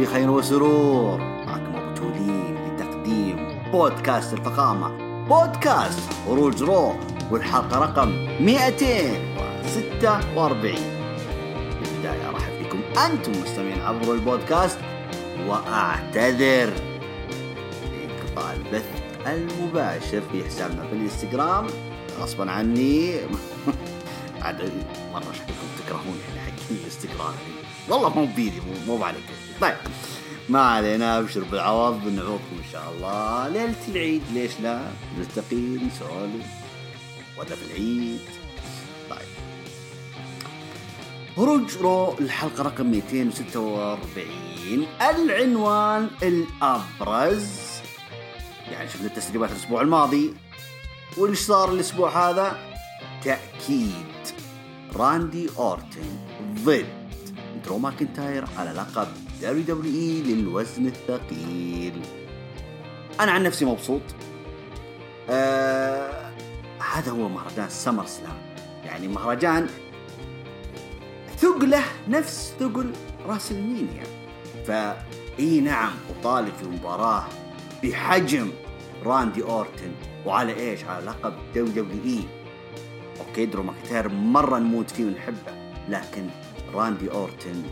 بكل خير وسرور. معكم أبو تولين لتقديم بودكاست الفخامة. بودكاست خروج رو والحلقة رقم 246 بالبداية أرحب بكم أنتم مستمعين عبر البودكاست وأعتذر لانقطاع البث المباشر في حسابنا في الإنستغرام. غصبا عني. عاد مرة شكلكم تكرهون يعني حق الانستغرام والله مو بيدي مو مو عليك طيب ما علينا أبشر بالعوض بنعوضكم إن شاء الله ليلة العيد. ليش لا؟ نلتقي نسولف ولا في العيد. طيب. هروج رو الحلقة رقم 246 العنوان الأبرز. يعني شفنا التسريبات الأسبوع الماضي. واللي صار الأسبوع هذا؟ تأكيد. راندي أورتن ضد درو ماكنتاير على لقب WWE للوزن الثقيل. أنا عن نفسي مبسوط. آه هذا هو مهرجان SummerSlam يعني مهرجان ثقله نفس ثقل WrestleMania. فاي نعم أطالب في مباراة بحجم راندي أورتن وعلى إيش؟ على لقب WWE. okay درو ماكنتاير مرة نموت فيه ونحبه لكن راندي أورتن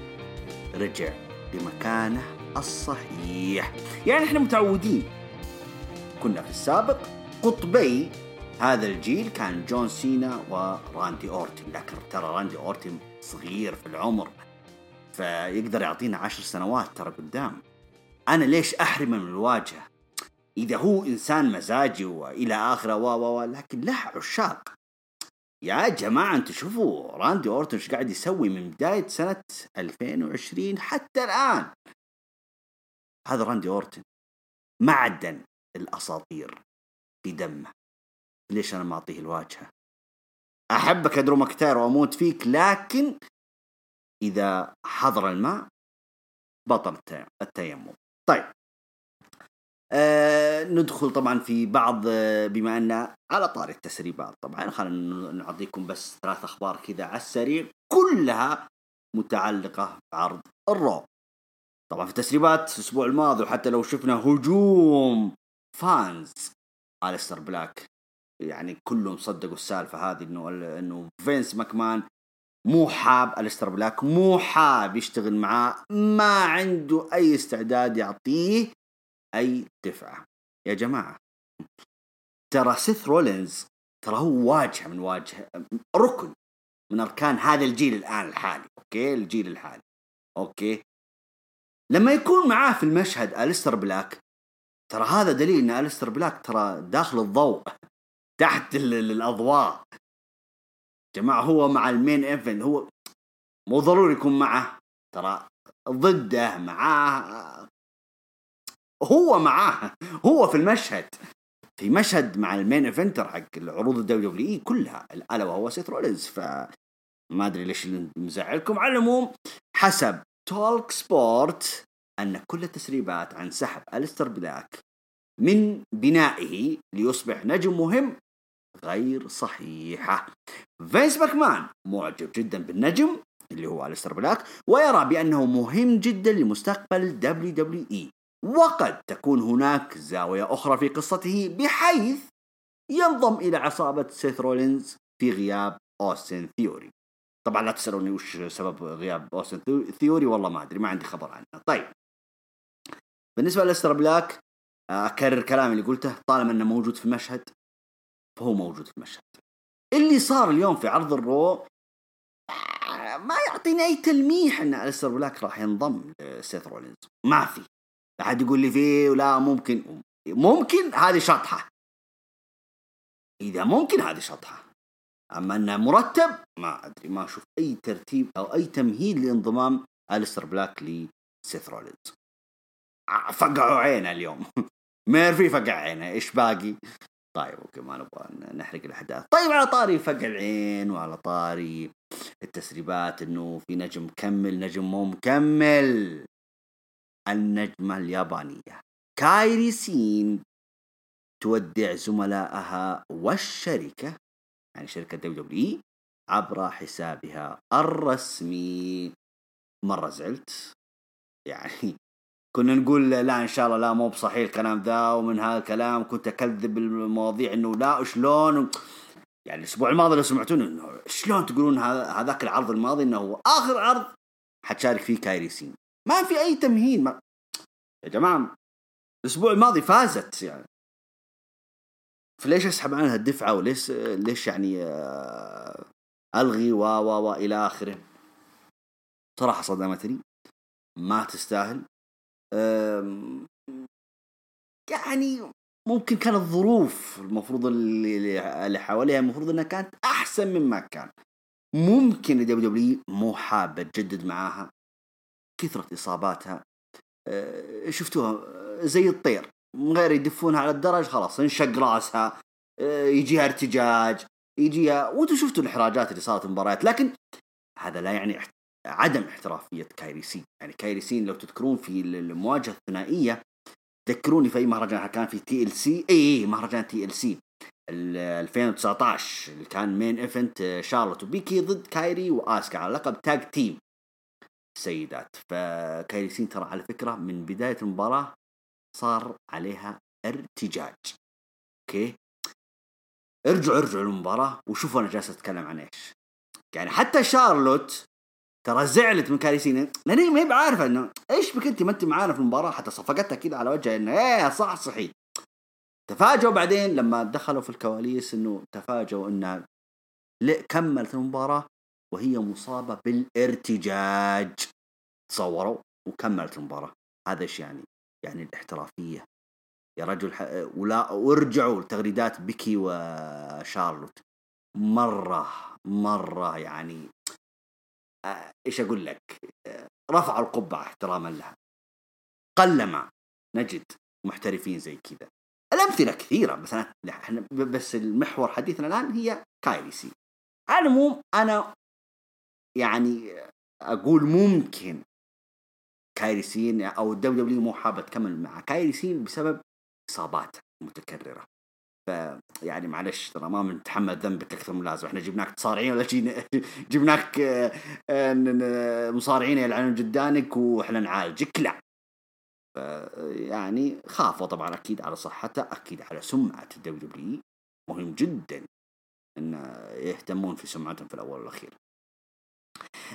رجع لمكانه الصحيح. يعني إحنا متعودين. كنا في السابق قطبي هذا الجيل كان جون سينا وراندي أورتن لكن ترى راندي أورتن صغير في العمر فيقدر يعطينا عشر سنوات ترى قدام. أنا ليش أحرمه من الواجهة؟ إذا هو إنسان مزاجي وإلى آخره و لكن له عشاق. يا جماعة أنتوا شوفوا راندي أورتون إيش قاعد يسوي من بداية سنة 2020 حتى الآن. هذا راندي أورتون معدن الأساطير في دمه. ليش أنا ما أعطيه الواجهة؟ أحبك يا درو ماكنتاير وأموت فيك لكن إذا حضر الماء بطل التيمم. طيب. آه ندخل طبعا في بعض آه بما أن على طاري التسريبات طبعا خلينا نعطيكم بس ثلاث أخبار كذا على السريع كلها متعلقة بعرض ال Raw طبعا في التسريبات الأسبوع الماضي وحتى لو شفنا هجوم fans أليستر بلاك يعني كلهم صدقوا السالفة هذه إنه إنه فينس ماكمان مو حاب أليستر بلاك مو حاب يشتغل معاه ما عنده أي استعداد يعطيه أي دفعة. يا جماعة ترى سيث رولينز ترى هو واجهة من واجهة ركن من أركان هذا الجيل الآن الحالي okay؟ الجيل الحالي okay؟ لما يكون معاه في المشهد أليستر بلاك ترى هذا دليل إن أليستر بلاك ترى داخل الضوء تحت الأضواء. جماعة هو مع ال main event هو مو ضروري يكون معه ترى ضده معاه هو معاه هو في المشهد في مشهد مع ال main eventer حق العروض ال WWE كلها الا وهو سيث رولينز. ف ما أدري ليش مزعلكم على العموم حسب talkSPORT أن كل التسريبات عن سحب أليستر بلاك من بنائه ليصبح نجم مهم غير صحيحة. فينس ماكمان معجب جدا بالنجم اللي هو أليستر بلاك ويرى بأنه مهم جدا لمستقبل WWE. وقد تكون هناك زاوية أخرى في قصته بحيث ينضم إلى عصابة سيث رولينز في غياب أوستن ثيوري. طبعا لا تسألوني وش سبب غياب أوستن ثيوري والله ما أدري ما عندي خبر عنه. طيب. بالنسبة لأليستر بلاك أكرر كلامي اللي قلته طالما أنه موجود في المشهد فهو موجود في المشهد. اللي صار اليوم في عرض ال Raw ما يعطيني أي تلميح إن أليستر بلاك راح ينضم لسيث رولينز. ما في. أحد يقول لي فيه ولا ممكن. ممكن هذه شطحة. إذا ممكن هذه شطحة. أما إنه مرتب ما أدري ما أشوف أي ترتيب أو أي تمهيد لانضمام أليستر بلاك لسيث رولينز. فقعوا عينه اليوم. ميرفي فقع عينه. إيش باقي؟ طيب okay ما نبغى نحرق الأحداث. طيب على طاري فقع العين وعلى طاري التسريبات إنه في نجم مكمل نجم مو مكمل. النجمة اليابانية. كايري سين تودع زملائها والشركة يعني شركة دبليو عبر حسابها الرسمي. مرة زعلت. يعني كنا نقول لا إن شاء الله لا مو بصحيح الكلام ذا ومن هذا الكلام كنت أكذب المواضيع إنه لا شلون يعني الأسبوع الماضي لو سمعتون إنه شلون تقولون هذاك العرض الماضي إنه هو آخر عرض حتشارك فيه كايري سين. ما في أي تمهيد. ما يا جماعة الأسبوع الماضي فازت يعني. فليش أسحب عنها الدفعة؟ وليش ليش يعني آه، ألغي؟ و و و إلى آخره. صراحة صدمتني. ما تستاهل. يعني ممكن كانت الظروف المفروض اللي, اللي حواليها المفروض إنها كانت أحسن مما كان. ممكن ال WW مو حابة تجدد معاها. كثرة إصاباتها. أه، شفتوها زي الطير من غير يدفونها على الدرج خلاص انشق راسها أه، يجيها ارتجاج يجيها وأنتم شفتوا الإحراجات اللي صارت المباريات. لكن هذا لا يعني عدم احترافية كايري سين. يعني كايري سين لو تذكرون في المواجهة الثنائية ذكروني في أي مهرجان كان في تي ال سي اي مهرجان تي ال سي 2019 اللي كان main event شارلوت وبيكي ضد كايري وآسكا على لقب tag team سيدات. فكايري سين ترى على فكرة من بداية المباراة صار عليها ارتجاج. okay؟ ارجعوا ارجعوا للمباراة وشوفوا أنا جالس أتكلم عن إيش. يعني حتى شارلوت ترى زعلت من كايري سين لأن ما هي بعارفه إنه إيش بك أنت ما أنت معانا في المباراة؟ حتى صفقتها كذا على وجهها إنه إيه صح صحي. تفاجئوا بعدين لما دخلوا في الكواليس إنه تفاجئوا انها كملت المباراة وهي مصابة بالارتجاج. تصوروا؟ وكملت المباراة. هذا إيش يعني؟ يعني الاحترافية. يا رجل ح... ولا وارجعوا لتغريدات بيكي وشارلوت. مرة مرة يعني آه، إيش أقول لك؟ رفعوا القبعة احتراما لها. قلما نجد محترفين زي كذا. الأمثلة كثيرة بس إحنا بس المحور حديثنا الآن هي كايري سين. على العموم أنا يعني أقول ممكن كايري سين أو ال WW مو حابة تكمل مع كايري سين بسبب اصابات متكررة. يعني معلش ترى ما بنتحمل ذنبك أكثر من اللازم. إحنا جبناك تصارعين ولا جبناك آه، مصارعين يلعنون جدانك وإحنا نعالجك لا يعني خافوا طبعا أكيد على صحته أكيد على سمعة ال WWE مهم جدا إن يهتمون في سمعتهم في الأول والأخير.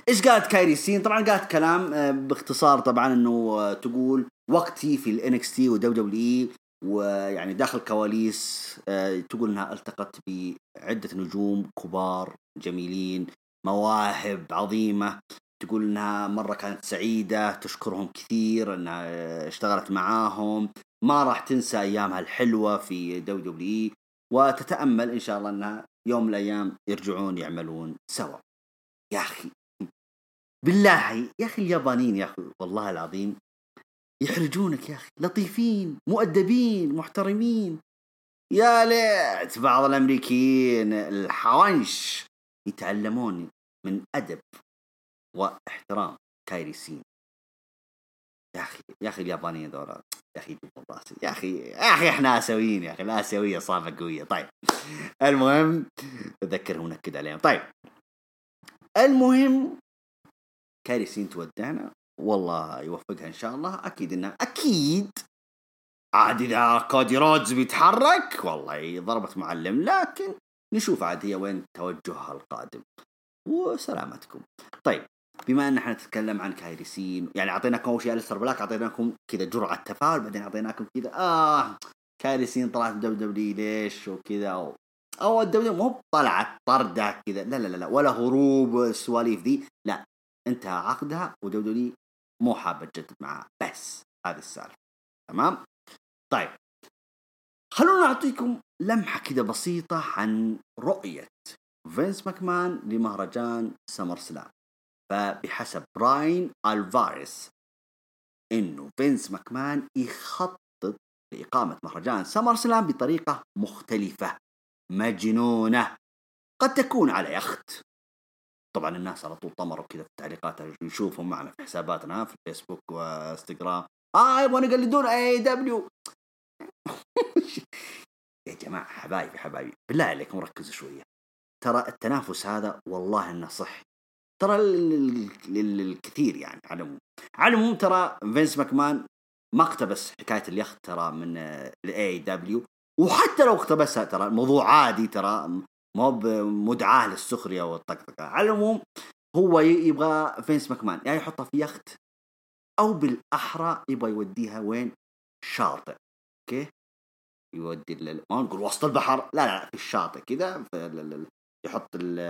إيش قالت كايري سين؟ طبعا قالت كلام آه، باختصار طبعا إنه آه، تقول وقتي في الانكس تي ودبليو دبليو ويعني داخل كواليس آه، تقول إنها التقت بعدة نجوم كبار جميلين مواهب عظيمة. تقول إنها مرة كانت سعيدة تشكرهم كثير إنها اشتغلت معاهم. ما راح تنسى أيامها الحلوة في WWE وتتأمل إن شاء الله إنها يوم من الأيام يرجعون يعملون سوا. يا أخي. بالله يا أخي اليابانيين يا أخي والله العظيم يحرجونك يا أخي لطيفين مؤدبين محترمين. يا ليت بعض الأمريكيين الحوانش يتعلمون من أدب واحترام كايري سين. يا أخي يا أخي اليابانيين ذولا يا أخي يا أخي يا أخي إحنا آسيويين يا أخي الآسيوية صافة قوية. طيب المهم اذكرهم ونكد عليهم. طيب المهم كايري سين تودعنا والله يوفقها إن شاء الله. أكيد إنها أكيد عاد إذا كودي رودز بيتحرك والله ضربت معلم لكن نشوف عاد هي وين توجهها القادم. وسلامتكم. طيب بما أن إحنا نتكلم عن كايريسين يعني أعطيناكم أول شيء أليستر بلاك أعطيناكم كذا جرعة تفاؤل بعدين أعطيناكم كذا آه كايريسين طلعت من WWE ليش وكذا أو أو ال W مو طلعت طردة كذا لا لا لا ولا هروب السواليف ذي لا. انتهى عقدها و W مو حابه تجدد معاه بس هذه السالفة. تمام؟ طيب. خلونا نعطيكم لمحة كذا بسيطة عن رؤية فينس ماكمان لمهرجان سمر سلام. فبحسب براين ألفاريس إنه فينس ماكمان يخطط لإقامة مهرجان سمر سلام بطريقة مختلفة مجنونة. قد تكون على يخت. طبعا الناس على طول طمروا كذا في التعليقات يشوفوا معنا في حساباتنا في الفيسبوك وإنستغرام. آه يبغون يقلدون AEW يا جماعة حبايبي حبايبي بالله عليكم ركزوا شوية. ترى التنافس هذا والله إنه صح. ترى للكثير يعني على العموم. على العموم ترى فينس ماكمان ما اقتبس حكاية اليخت ترى من ال AEW وحتى لو اقتبسها ترى الموضوع عادي ترى. مو بمدعاه للسخرية والطقطقة على العموم هو يبغى فينس ماكمان يا يحطها في يخت أو بالأحرى يبغى يوديها وين؟ شاطئ أوكي؟ يودي ما نقول وسط البحر لا لا في الشاطئ كذا يحط ال-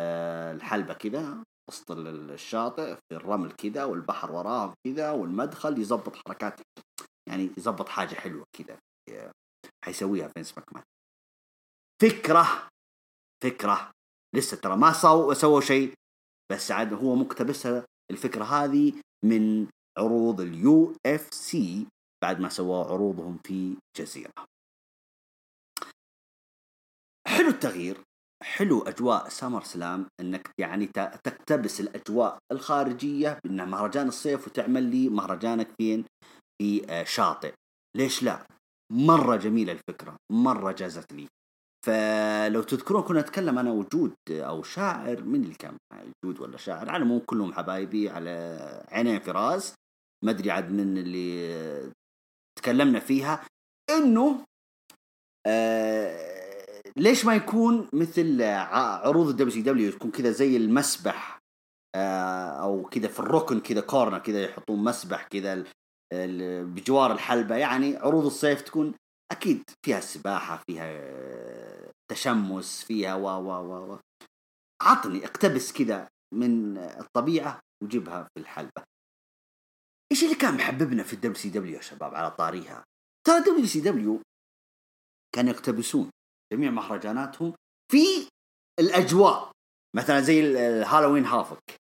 الحلبة كذا وسط ال- الشاطئ في الرمل كذا والبحر وراهم كذا والمدخل يظبط حركات يعني يظبط حاجة حلوة كذا حيسويها فينس ماكمان فكرة فكرة. لسه ترى ما سووا سووا شيء بس عاد هو مقتبسها الفكرة هذه من عروض اليو إف سي بعد ما سووا عروضهم في جزيرة حلو التغيير. حلو أجواء سمر سلام إنك يعني تقتبس الأجواء الخارجية بانها مهرجان الصيف وتعمل لي مهرجانك فين؟ في شاطئ. ليش لا؟ مرة جميلة الفكرة. مرة جازت لي. فلو تذكرون كنا نتكلم أنا وجود أو شاعر من اللي كان معي جود ولا شاعر؟ على مو كلهم حبايبي على عينين في راس ما أدري عاد من اللي تكلمنا فيها. إنه آه ليش ما يكون مثل عروض ال WCW تكون كذا زي المسبح آه أو كذا في الركن كذا corner كذا يحطون مسبح كذا بجوار الحلبة؟ يعني عروض الصيف تكون أكيد فيها سباحة فيها تشمس فيها و و و عطني اقتبس كذا من الطبيعة وجيبها في الحلبة. إيش اللي كان محببنا في ال WCW يا شباب على طاريها؟ ترى WCW كانوا يقتبسون جميع مهرجاناتهم في الأجواء مثلا زي ال- Halloween Havoc.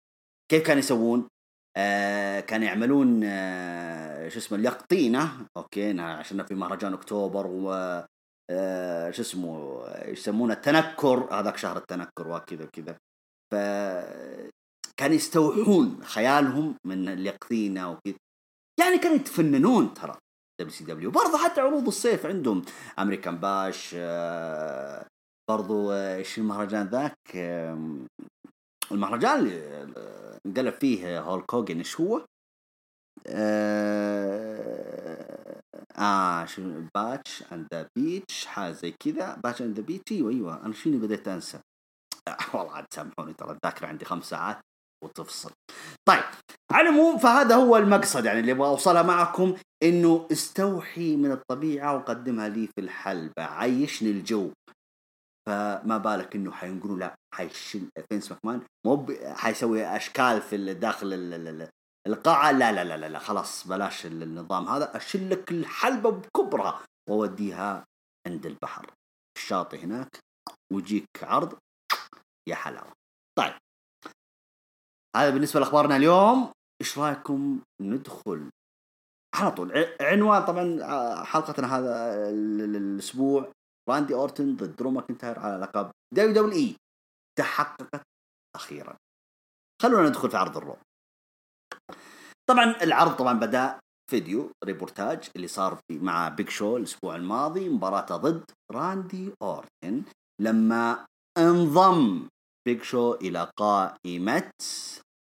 كيف كانوا يسوون؟ آه كانوا يعملون آه شو اسمه اليقطينة. أوكي عشان في مهرجان أكتوبر و آه شو اسمه يسمونه التنكر هذاك شهر التنكر وكذا وكذا. ف كانوا يستوحون خيالهم من اليقطينة وكذا. يعني كانوا يتفننون ترى WCW برضه حتى عروض الصيف عندهم. American Bash برضه آه، إيش المهرجان ذاك؟ المهرجان آه، انقلب فيه هولك هوجن إيش هو؟ آه, آه شو Bash at the Beach حاجة زي كذا. Bash at the Beach إيوه إيوه. أنا شيني بديت أنسى؟ آه، والله عاد سامحوني ترى الذاكرة عندي خمس ساعات وتفصل. طيب على العموم فهذا هو المقصد يعني اللي أبغى اوصلها معكم إنه استوحي من الطبيعة وقدمها لي في الحلبة. عيشني الجو. فما بالك إنه حينقلوا لا حيشل فينس ماكمان. مو حيسوي أشكال في داخل ال- ال- ال- القاعة. لا لا لا لا, لا خلاص بلاش ال- النظام هذا. اشيل لك الحلبة بكبرها واوديها عند البحر. الشاطئ هناك ويجيك عرض. يا حلاوة. طيب. هذا بالنسبة لأخبارنا اليوم. إيش رأيكم ندخل؟ على طول عنوان طبعا آه، حلقتنا هذا ال- ال- الأسبوع. راندي أورتن ضد درو ماكنتاير على لقب WWE. تحققت أخيرا. خلونا ندخل في عرض الرو طبعا العرض طبعا بدأ فيديو ريبورتاج اللي صار في مع بيج شو الأسبوع الماضي مباراته ضد راندي أورتن. لما انضم بيج شو إلى قائمة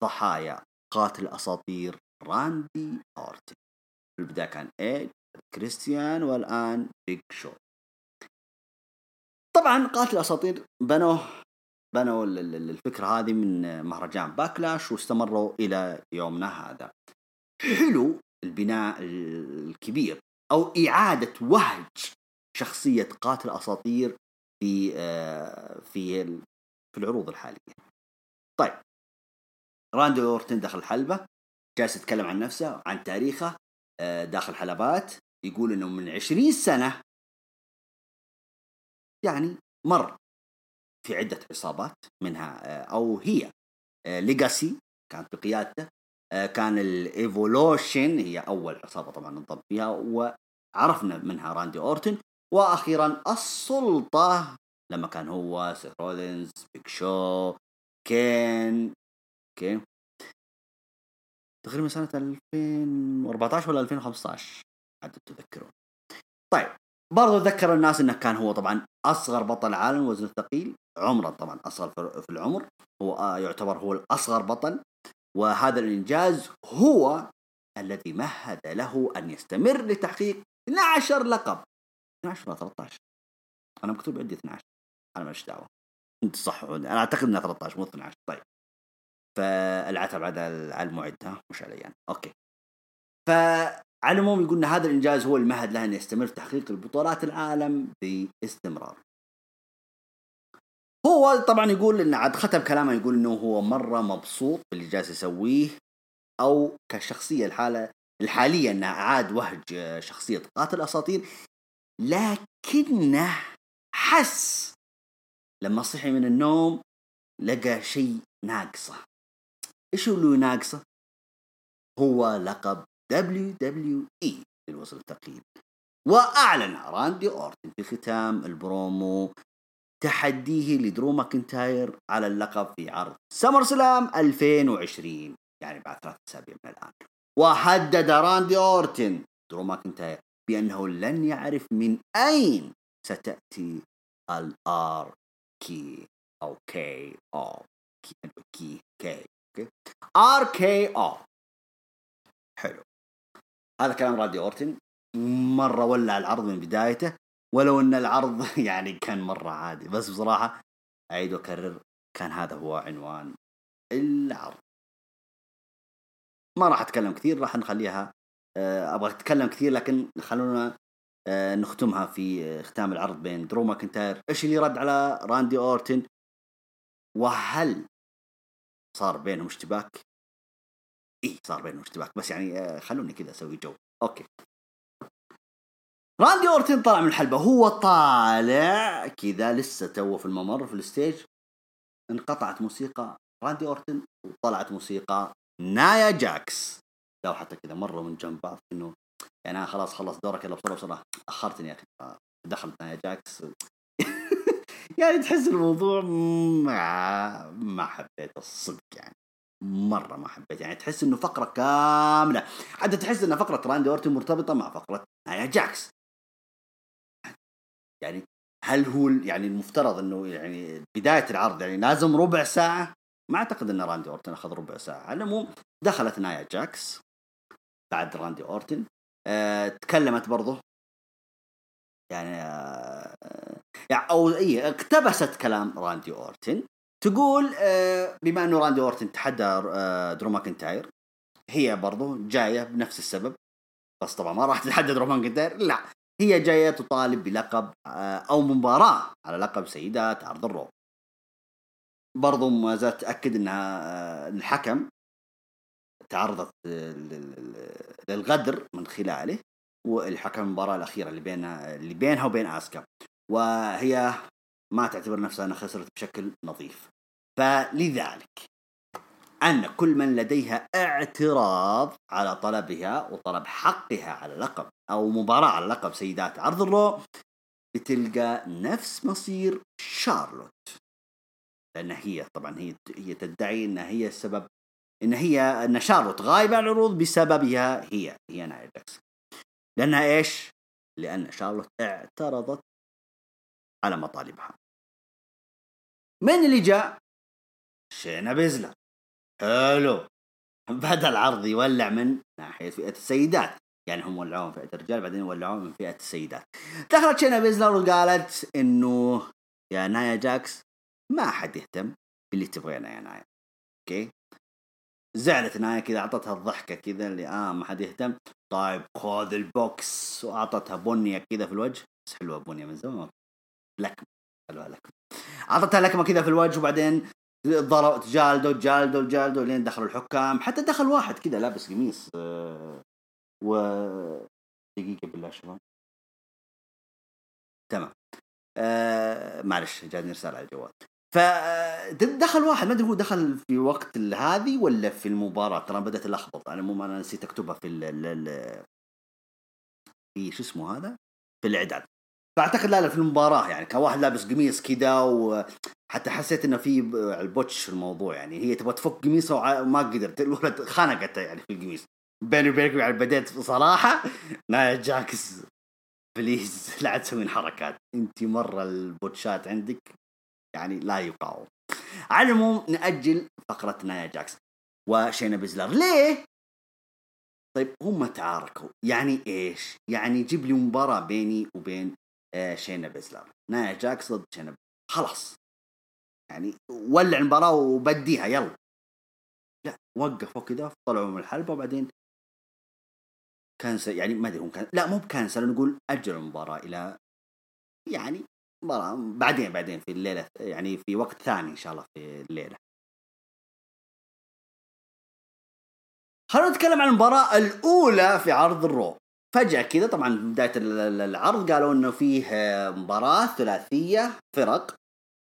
ضحايا قاتل أساطير راندي أورتن. في البداية كان إيج كريستيان والآن بيج شو طبعا قاتل الاساطير بنوا بنوا ال- ال- الفكرة هذه من مهرجان باكلاش واستمروا إلى يومنا هذا. حلو البناء الكبير أو إعادة وهج شخصية قاتل أساطير في آه، في في العروض الحالية. طيب. راندي أورتن دخل الحلبة جالس يتكلم عن نفسه عن تاريخه آه، داخل حلبات يقول إنه من 20 سنة يعني مر في عدة عصابات منها آه، أو هي Legacy كانت بقيادته آه، كان ال Evolution هي أول عصابة طبعا انضم فيها وعرفنا منها راندي أورتن. وأخيرا السلطة لما كان هو سيث رولينز بيج شو كين كين تقريبا سنة 2014 ولا 2015 عاد تذكرون. طيب برضو ذكر الناس إنه كان هو طبعا أصغر بطل عالم وزنه ثقيل عمرا طبعا أصغر في العمر. هو آه، يعتبر هو الأصغر بطل. وهذا الإنجاز هو الذي مهد له أن يستمر لتحقيق 12 لقب. 12 ولا 13 أنا مكتوب عندي 12 أنا ماليش دعوة. أنت صح. أنا أعتقد انها 13 مو 12 طيب. فالعتب على المعد ها مش علي يعني أوكي. فعلى العموم يقول إن هذا الإنجاز هو المهد له إن يستمر في تحقيق البطولات العالم باستمرار هو طبعا يقول إن عاد ختم كلامه يقول إنه هو مرة مبسوط باللي جالس يسويه أو كشخصية الحالة الحالية انه اعاد وهج شخصية قاتل أساطير لكنه حس لما صحي من النوم لقى شيء ناقصه إيش اللي ناقصه؟ هو لقب إي للوزن الثقيل وأعلن راندي أورتن في ختام البرومو تحديه لدرو ماكنتاير على اللقب في عرض SummerSlam 2020 يعني بعد ثلاث أسابيع من الآن. وهدد راندي أورتن درو ماكنتاير بأنه لن يعرف من أين ستأتي الار كي أو كي أو كي كي ار كي أو. حلو. هذا كلام راندي أورتن. مرة ولع العرض من بدايته ولو إن العرض يعني كان مرة عادي. بس بصراحة أعيد وأكرر كان هذا هو عنوان العرض. ما راح أتكلم كثير راح نخليها آه، أبغى أتكلم كثير لكن خلونا آه، نختمها في ختام العرض بين درو ماكنتاير. إيش اللي رد على راندي أورتن؟ وهل صار بينهم اشتباك؟ اي صار بينهم اشتباك بس يعني آه، خلوني كذا أسوي جو. okay. راندي أورتن طلع من الحلبة. هو طالع كذا لسه تو في الممر في ال stage. انقطعت موسيقى راندي أورتن وطلعت موسيقى نايا جاكس. لو حتى كذا مروا من جنب بعض إنه يعني أنا خلاص خلص دورك يلا بسرعة بسرعة. أخرتني يا أخي. دخلت نايا جاكس. يعني تحس الموضوع ما ما حبيت الصدق يعني. مرة ما حبيت يعني تحس إنه فقرة كاملة. حتى تحس ان فقرة راندي أورتن مرتبطة مع فقرة نايا جاكس. يعني هل هو يعني المفترض إنه يعني بداية العرض يعني لازم ربع ساعة؟ ما أعتقد إن راندي أورتن أخذ ربع ساعة. على العموم دخلت نايا جاكس بعد راندي أورتن. أه تكلمت برضه يعني أه يعني أو اي اقتبست كلام راندي أورتن. تقول أه بما أنه راندي أورتن تحدى أه درو ماكنتاير هي برضه جاية بنفس السبب بس طبعا ما راح تتحدى درو ماكنتاير لا هي جاية تطالب بلقب آه، أو مباراة على لقب سيدات عرض ال Raw برضو ما زالت تأكد إنها آه، الحكم تعرضت للغدر من خلاله والحكم المباراة الأخيرة اللي بينها اللي بينها وبين آسكا. وهي ما تعتبر نفسها إنها خسرت بشكل نظيف. فلذلك أن كل من لديها اعتراض على طلبها وطلب حقها على لقب أو مباراة على لقب سيدات عرض ال Raw بتلقى نفس مصير شارلوت لأن هي طبعا هي هي تدعي أن هي السبب أن هي أن شارلوت غايبة عن العروض بسببها هي هي نايا جاكس لأنها إيش؟ لأن شارلوت اعترضت على مطالبها من اللي جاء؟ شينا بيزلر. حلو. بدأ العرض يولع من ناحية فئة السيدات. يعني هم ولعوهم فئة الرجال بعدين ولعوهم من فئة السيدات. دخلت شينا بيزلر وقالت إنه يا نايا جاكس ما حد يهتم باللي تبغينه يا نايا. okay؟ زعلت نايا كذا أعطتها الضحكة كذا اللي آه ما حد يهتم. طيب خذ البوكس وأعطتها بنية كذا في الوجه. بس حلوة بنية من زمان. لكم. حلوة لكم. أعطتها لكمة كذا في الوجه وبعدين ضرب جالدو جالدو جالدو لين دخلوا الحكام. حتى دخل واحد كذا لابس قميص آه، و دقيقة بالله شباب تمام. آه معلش جاني رسالة على الجوال. فدخل واحد ما أدري هو دخل في وقت هذه ولا في المباراة؟ ترى بدأت ألخبط. أنا مو أنا نسيت أكتبها في ال ال في شو اسمه هذا؟ في الإعداد. فأعتقد لا لا في المباراة يعني. كان واحد لابس قميص كذا وحتى حسيت إنه في ال botch في الموضوع يعني. هي تبغى تفك قميصها وما قدرت. الولد خنقته يعني في القميص. بيني وبينك يعني بديت بصراحه نايا جاكس please لا تسوين حركات انت مرة ال botch ات عندك يعني لا يقاوم. على العموم نأجل فقره نايا جاكس. وشينا بزلر. ليه؟ طيب هم تعاركوا. يعني إيش؟ يعني جيب لي مباراة بيني وبين آه، شينا بزلر. نايا جاكس ضد شينا خلاص. يعني ولع المباراة وبديها يلا. لا وقفوا كذا طلعوا من الحلبة وبعدين cancel يعني ما أدري هم كان لا مو ب cancel نقول أجل المباراة إلى يعني مباراة بعدين بعدين في الليلة يعني في وقت ثاني إن شاء الله في الليلة. خلونا نتكلم عن المباراة الأولى في عرض ال Raw. فجأة كذا طبعا بداية العرض قالوا إنه فيه مباراة ثلاثية فرق.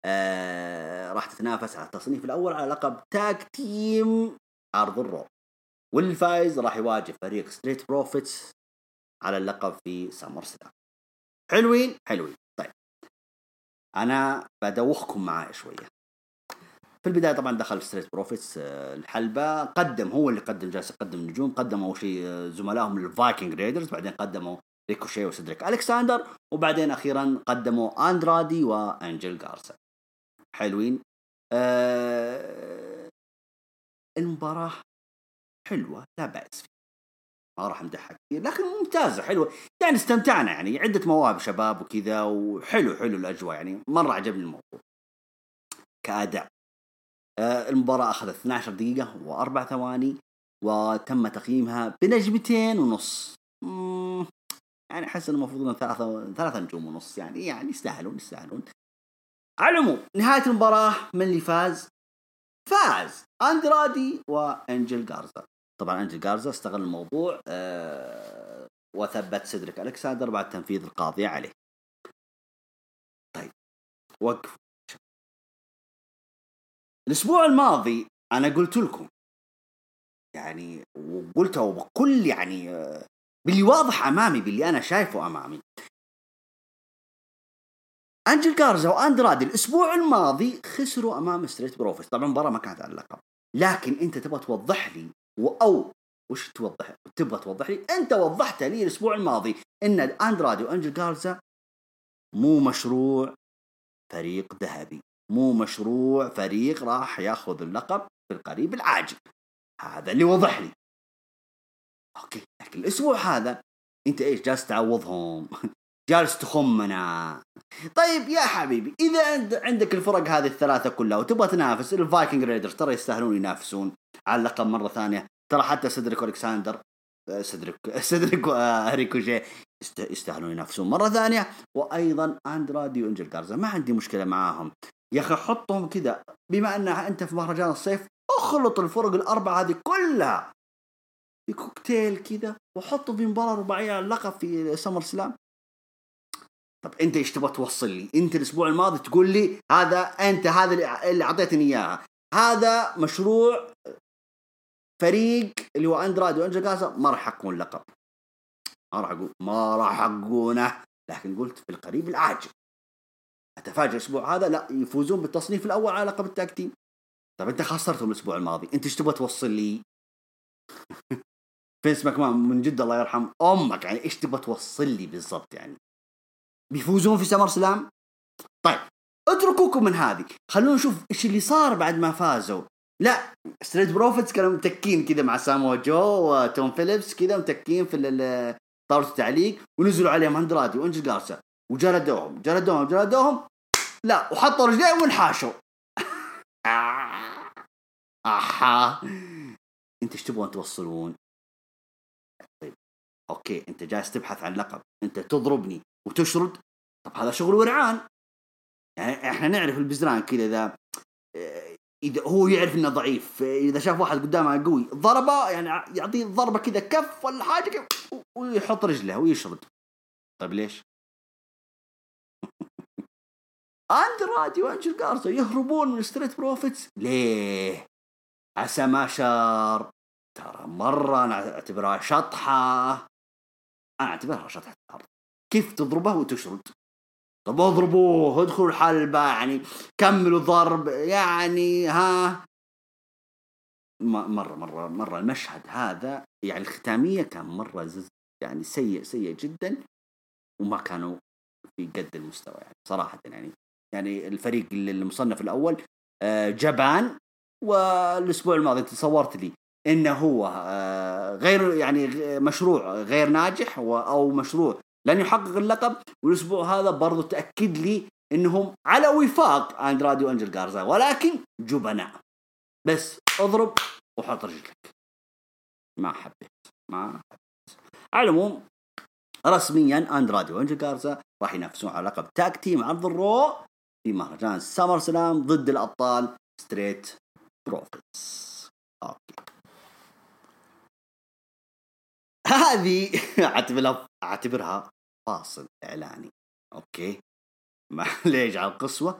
آه راح تتنافس على التصنيف الأول على لقب tag team عرض ال Raw والفايز راح يواجه فريق Street Profits على اللقب في SummerSlam حلوين؟ حلوين. طيب. أنا بدوخكم معايا شوية. في البداية طبعا دخل Street Profits آه، الحلبة. قدم هو اللي قدم جالس يقدم نجوم. قدموا شيء آه، زملائهم ال Viking Raiders بعدين قدموا ريكوشي وسيدريك ألكساندر وبعدين أخيرا قدموا أندرادي وانجل جارسا حلوين. آه المباراة حلوة لا بأس فيها. ما راح امدحها كثير لكن ممتازة حلوة. يعني استمتعنا يعني عدة مواهب شباب وكذا وحلو حلو الأجواء يعني مرة عجبني الموضوع. كأداء. آه المباراة أخذت 12 دقيقة وأربع ثواني وتم تقييمها بنجمتين ونص. يعني أحس إنه المفروض ثلاثة ثلاثة نجوم ونص يعني يعني يستاهلون يستاهلون. على العموم نهاية المباراة من اللي فاز؟ فاز أندرادي وانجل جارزا طبعا انجل جارزا استغل الموضوع آه وثبت سيدريك الكساندر بعد تنفيذ القاضية عليه. طيب وقف. الأسبوع الماضي أنا قلت لكم يعني وقلته بكل يعني آه، باللي واضح أمامي باللي أنا شايفه أمامي. أنجل جارزا واندرادي الأسبوع الماضي خسروا أمام Street Profits. طبعا المباراة ما كانت على اللقب. لكن أنت تبغى توضح لي أو وش توضح؟ تبغى توضح لي؟ أنت وضحت لي الأسبوع الماضي إن اندرادي وأنجل جارزا مو مشروع فريق ذهبي. مو مشروع فريق راح ياخذ اللقب في القريب العاجل. هذا اللي وضح لي. أوكي لكن الأسبوع هذا أنت إيش جالس تعوضهم؟ جالس تخمنا. طيب يا حبيبي إذا عندك الفرق هذه الثلاثة كلها وتبغى تنافس ال Viking Raiders ترى يستاهلون ينافسون. على اللقب مرة ثانية. ترى حتى سيدريك الكساندر سيدريك سيدريك ريكوشي يستاهلون ينافسون. مرة ثانية. وأيضا اندرادي وانجل جارزا. ما عندي مشكلة معاهم. يا أخي حطهم كذا. بما ان أنت في مهرجان الصيف اخلط الفرق الأربعة هذه كلها. في كوكتيل كذا. وحطه في مباراة رباعية اللقب في SummerSlam. طب انت إيش تبغى توصل لي؟ انت الأسبوع الماضي تقول لي هذا انت هذا اللي اعطيتني إياها. هذا مشروع فريق اللي هو اندرادي وانجل جارزا ما راح يحققون اللقب ما راح أقول ما راح يحققونه. لكن قلت في القريب العاجل. اتفاجئ الأسبوع هذا؟ لا يفوزون بالتصنيف الأول على لقب ال tag team. طب أنت خسرتهم الأسبوع الماضي. أنت إيش تبغى توصل لي؟ فينس ماكمان من جد الله يرحم أمك يعني إيش تبغى توصل لي بالضبط يعني؟ بيفوزون في SummerSlam؟ طيب اتركوكم من هذه. خلونا نشوف إيش اللي صار بعد ما فازوا. لا Street Profits كانوا متكين كذا مع سامو جو وتوم فيليبس كذا متكين في طاولة التعليق ونزلوا عليهم اندرادي وإنجل جارزا وجلدوهم جلدوهم جلدوهم لا وحطوا رجليهم وانحاشوا. آحا. أنت إيش تبغون توصلون؟ طيب أوكي أنت جالس تبحث عن لقب. أنت تضربني. وتشرد. طب هذا شغل ورعان. يعني إحنا نعرف البزران كذا إذا إذا هو يعرف إنه ضعيف إذا شاف واحد قدامه قوي ضربة يعني يعطيه ضربه كذا كف ولا حاجة ويحط رجله ويشرد. طيب ليش؟ اندرادي وانجل جارزا يهربون من Street Profits ليه؟ عسى ما شر. ترى مرة أنا أعتبرها شطحة. أنا أعتبرها شطحة. الأرض كيف تضربه وتشرد. طب اضربوه ادخلوا الحلبة يعني كملوا ضرب يعني ها. مرة مرة مرة المشهد هذا يعني الختامية كان مرة يعني سيء سيء جدا وما كانوا في قد المستوى يعني صراحة يعني. يعني الفريق المصنف الأول آه، جبان والأسبوع الماضي انت صورت لي إنه هو آه، غير يعني مشروع غير ناجح أو مشروع لن يحقق اللقب. والأسبوع هذا برضو تأكد لي إنهم على وفاق اندرادي وانجل جارزا ولكن جبناء بس اضرب وحط رجلك. ما حبيت. ما حبيت. على العموم رسميا اندرادي وانجل جارزا راح ينافسون على لقب tag team عرض ال Raw في مهرجان SummerSlam ضد الأبطال Street Profits أوكي. هذه اعتبرها أعتبرها فاصل إعلاني. أوكي. معليش على القسوة؟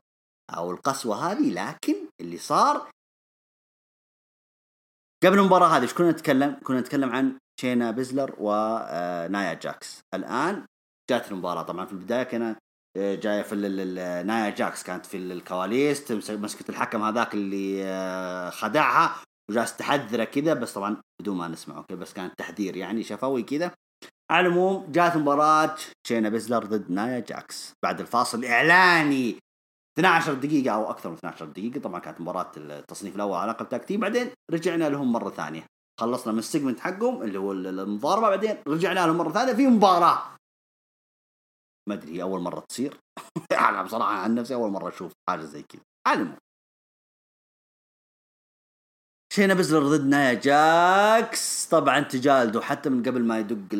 أو القسوة هذه لكن اللي صار قبل المباراة هذه إيش كنا نتكلم؟ كنا نتكلم عن شينا بيزلر ونايا جاكس. الآن جات المباراة. طبعا في البداية كان آه، جاية في نايا جاكس كانت في الكواليس مسكت الحكم هذاك اللي آه، خدعها. وجالس تحذره كذا بس طبعا بدون ما نسمع أوكي بس كان تحذير يعني شفوي كذا. على العموم جات مباراة شينا بيزلر ضد نايا جاكس. بعد الفاصل الإعلاني. 12 دقيقة أو أكثر من 12 دقيقة. طبعا كانت مباراة التصنيف الأول على لقب tag team بعدين رجعنا لهم مرة ثانية. خلصنا من ال segment حقهم اللي هو المضاربة. بعدين رجعنا لهم مرة ثانية. في مباراة. ما أدري أول مرة تصير. أنا بصراحة عن نفسي أول مرة أشوف حاجة زي كذا. على المهم شينا بزلر ضد نايا جاكس. طبعا تجالدوا حتى من قبل ما يدق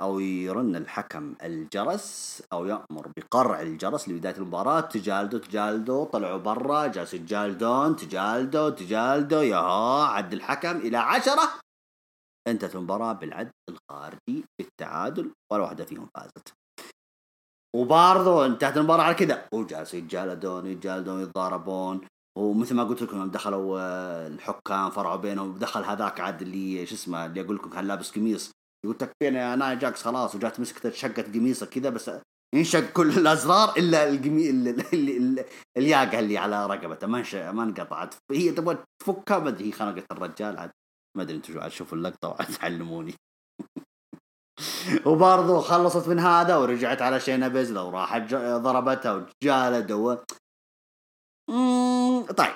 أو يرن الحكم الجرس أو يأمر بقرع الجرس لبداية المباراة. تجالدوا تجالدوا طلعوا برا جالس يتجالدون تجالدوا تجالدوا يا عد الحكم إلى عشرة. انتهت المباراة بالعد الخارجي بالتعادل ولا واحدة فيهم فازت. وبرضه انتهت المباراة على كذا. وجالسوا يتجالدون يتجالدون يتضاربون. ومثل ما قلت لكم دخلوا آه، الحكام فرعوا بينهم دخل هذاك عاد اللي شو اسمه اللي أقول لكم كان لابس قميص. يقول تكفينا يا ناي جاكس خلاص وجات مسكت شقت قميصه كذا بس انشق كل الأزرار إلا القمي الياقة اللي على رقبته. ما ما انقطعت. هي تبغى تفكها ما أدري هي خنقت الرجال عاد. ما أدري أنتم عاد شوفوا اللقطة وعاد تعلموني. وبرضه خلصت من هذا ورجعت على شينا بيزلر وراحت ضربتها وجالد طيب.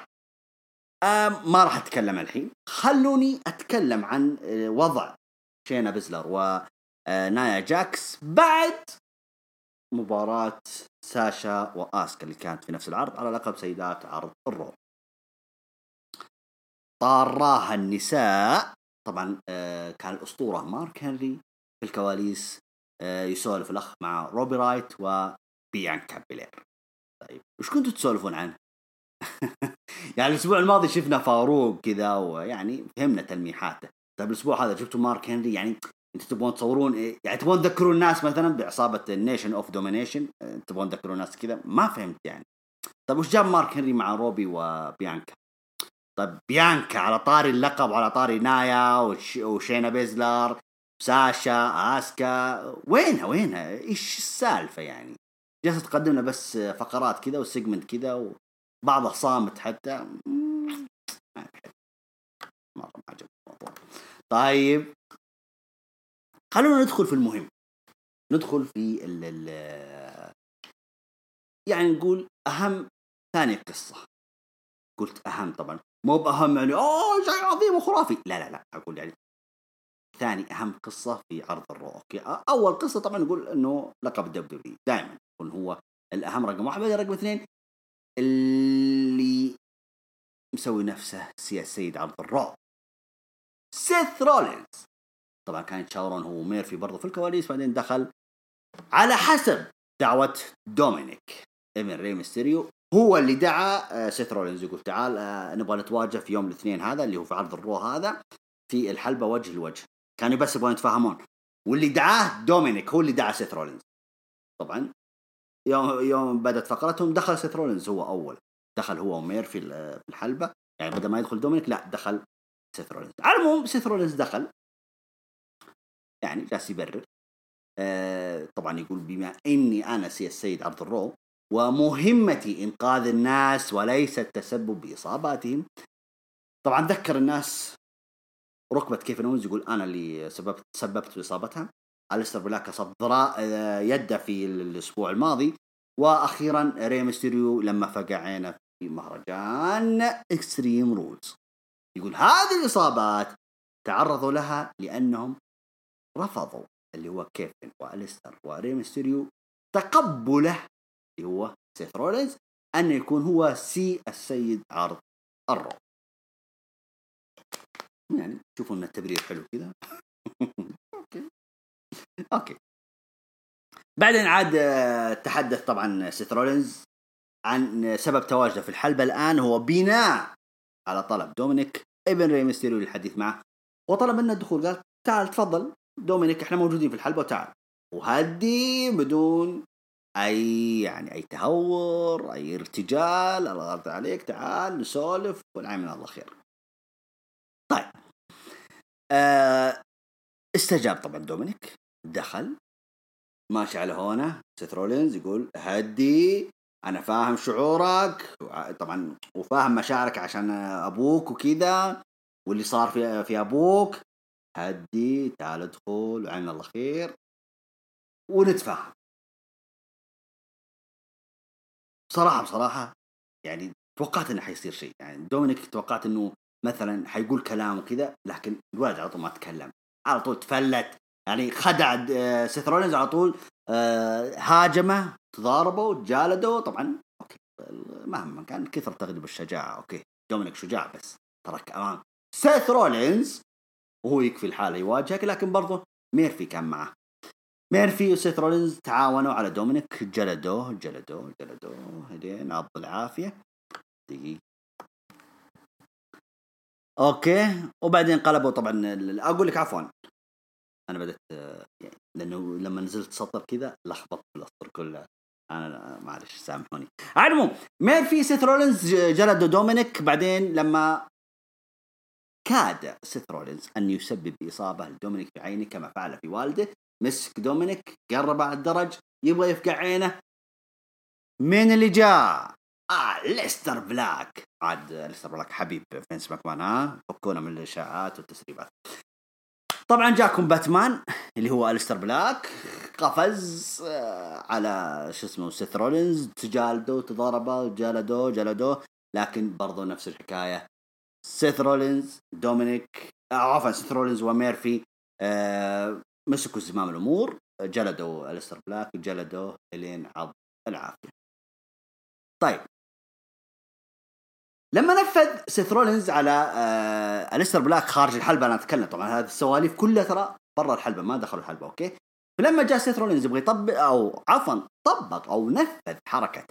ما راح أتكلم الحين. خلوني أتكلم عن آه، وضع شينا بزلر ونايا آه، جاكس بعد مباراة ساشا واسكا اللي كانت في نفس العرض على لقب سيدات عرض ال Raw طاري النساء طبعا آه، كان الأسطورة مارك هنري في الكواليس يسولف الأخ مع روبي رايت وبيانكا بيلير. طيب وش كنتوا تسولفون عنه؟ يعني الأسبوع الماضي شفنا فاروق كذا ويعني فهمنا تلميحاته. طيب الأسبوع هذا شفتوا مارك هنري؟ يعني أنتوا تبغون تصورون إيه؟ يعني تبغون تذكرون الناس مثلا بعصابة ال Nation of Domination تبغون تذكرون الناس كذا؟ ما فهمت يعني. طيب وش جاب مارك هنري مع روبي وبيانكا طيب بيانكا على طاري اللقب وعلى طاري نايا وش وشينا بيزلر ساشا آسكا وينها وينها؟ إيش السالفة يعني؟ جالسة تقدم لنا بس فقرات كذا و segment كذا بعضه صامت حتى مرة ما عجبني الموضوع. طيب. خلونا ندخل في المهم. ندخل في ال ال يعني نقول أهم ثاني قصة. قلت أهم طبعا. مو بأهم يعني أوه شيء عظيم وخرافي. لا لا لا أقول يعني ثاني أهم قصة في عرض الرو أوكي. أول قصة طبعا نقول إنه لقب الدبليو دائما يكون هو الأهم رقم واحد بعدين رقم اثنين اللي مسوي نفسه سي السيد عرض الرو سيث رولينز. طبعا كان يتشاورون هو وميرفي برضه في الكواليس بعدين دخل على حسب دعوة دومينيك. ابن ري ميستيريو هو اللي دعا آه، سيث رولينز يقول تعال آه، نبغى نتواجه في يوم الاثنين هذا اللي هو في عرض الرو هذا في الحلبة وجه لوجه. كانوا بس يبغون يتفاهمون. واللي دعاه دومينيك هو اللي دعا سيث رولينز. طبعا يوم يوم بدات فقرتهم دخل سيث رولينز هو أول. دخل هو وميرفي في الحلبة. يعني بدل ما يدخل دومينيك لا دخل سيث رولينز. على العموم سيث رولينز دخل. يعني جالس يبرر. آه طبعا يقول بما إني أنا سي السيد عرض الرو ومهمتي إنقاذ الناس وليس التسبب بإصاباتهم. طبعا ذكر الناس ركبة كيفن اونز يقول أنا اللي سببت سببت باصابتها أليستر بلاك كسر ذراع يده في الأسبوع الماضي. وأخيرا ري ميستيريو لما فقع عينه في مهرجان Extreme Rules. يقول هذه الإصابات تعرضوا لها لأنهم رفضوا اللي هو كيفن وأليستر وري ميستيريو تقبله اللي هو سيث رولينز أن يكون هو سي السيد عرض الرو يعني تشوفوا إن التبرير حلو كذا. أوكي. بعدين عاد آه، تحدث طبعا سيث رولينز عن سبب تواجده في الحلبة الآن. هو بناء على طلب دومينيك ابن ري ميستيريو للحديث معه وطلب منه الدخول. قال تعال تفضل دومينيك إحنا موجودين في الحلبة وتعال. وهدي بدون أي يعني أي تهور أي ارتجال الله يرضى عليك تعال نسولف والعين من الله خير. طيب آه استجاب طبعا دومينيك. دخل ماشي على هونه سيث رولينز يقول هدي أنا فاهم شعورك طبعا وفاهم مشاعرك عشان أبوك وكذا واللي صار في في أبوك. هدي تعال ادخل وعين الله خير. ونتفاهم. بصراحه بصراحة يعني توقعت إنه حيصير شيء. يعني دومينيك توقعت إنه مثلا حيقول كلام وكذا لكن الولد على طول ما تكلم. على طول تفلت. يعني خدع آه، سيث رولينز على طول آه، هاجمه تضاربوا تجالدوا طبعا أوكي مهما كان كثر تغلب الشجاعة أوكي دومينيك شجاع بس تراك امام سيث رولينز وهو يكفي لحاله يواجهك لكن برضه ميرفي كان معه. ميرفي وسيث رولينز تعاونوا على دومينيك جلدوه جلدوه جلدوه إلين عض العافية. دقيقة. أوكي وبعدين قلبوا طبعا أقول لك عفوا. أنا بدأت يعني لأنه لما نزلت سطر كذا لخبطت في الأسطر كله أنا معلش سامحوني. على العموم ميرفي سيث رولينز جلدوا دومينيك بعدين لما كاد سيث رولينز أن يسبب إصابة لدومينيك في عينه كما فعل في والده مسك دومينيك قرب على الدرج يبغى يفقع عينه. مين اللي جاء؟ أليستر بلاك. عاد أليستر بلاك حبيب فينس ماكمان ها؟ فكونا من الإشاعات والتسريبات. طبعا جاكم باتمان اللي هو أليستر بلاك قفز آه، على شو اسمه سيث رولينز تجالدوا تضاربوا جلدوا جلدوه لكن برضو نفس الحكاية. سيث رولينز دومينيك آه، عفوا سيث رولينز وميرفي آه مسكوا زمام الأمور. جلدوا أليستر بلاك جلدوه إلين عض العافية. طيب لما نفذ سيث رولينز على آه أليستر بلاك خارج الحلبة أنا أتكلم طبعا هذه السواليف كلها ترى برا الحلبة ما دخلوا الحلبة أوكي؟ فلما جاء سيث رولينز يبغى يطبق أو عفوا طبق أو نفذ حركة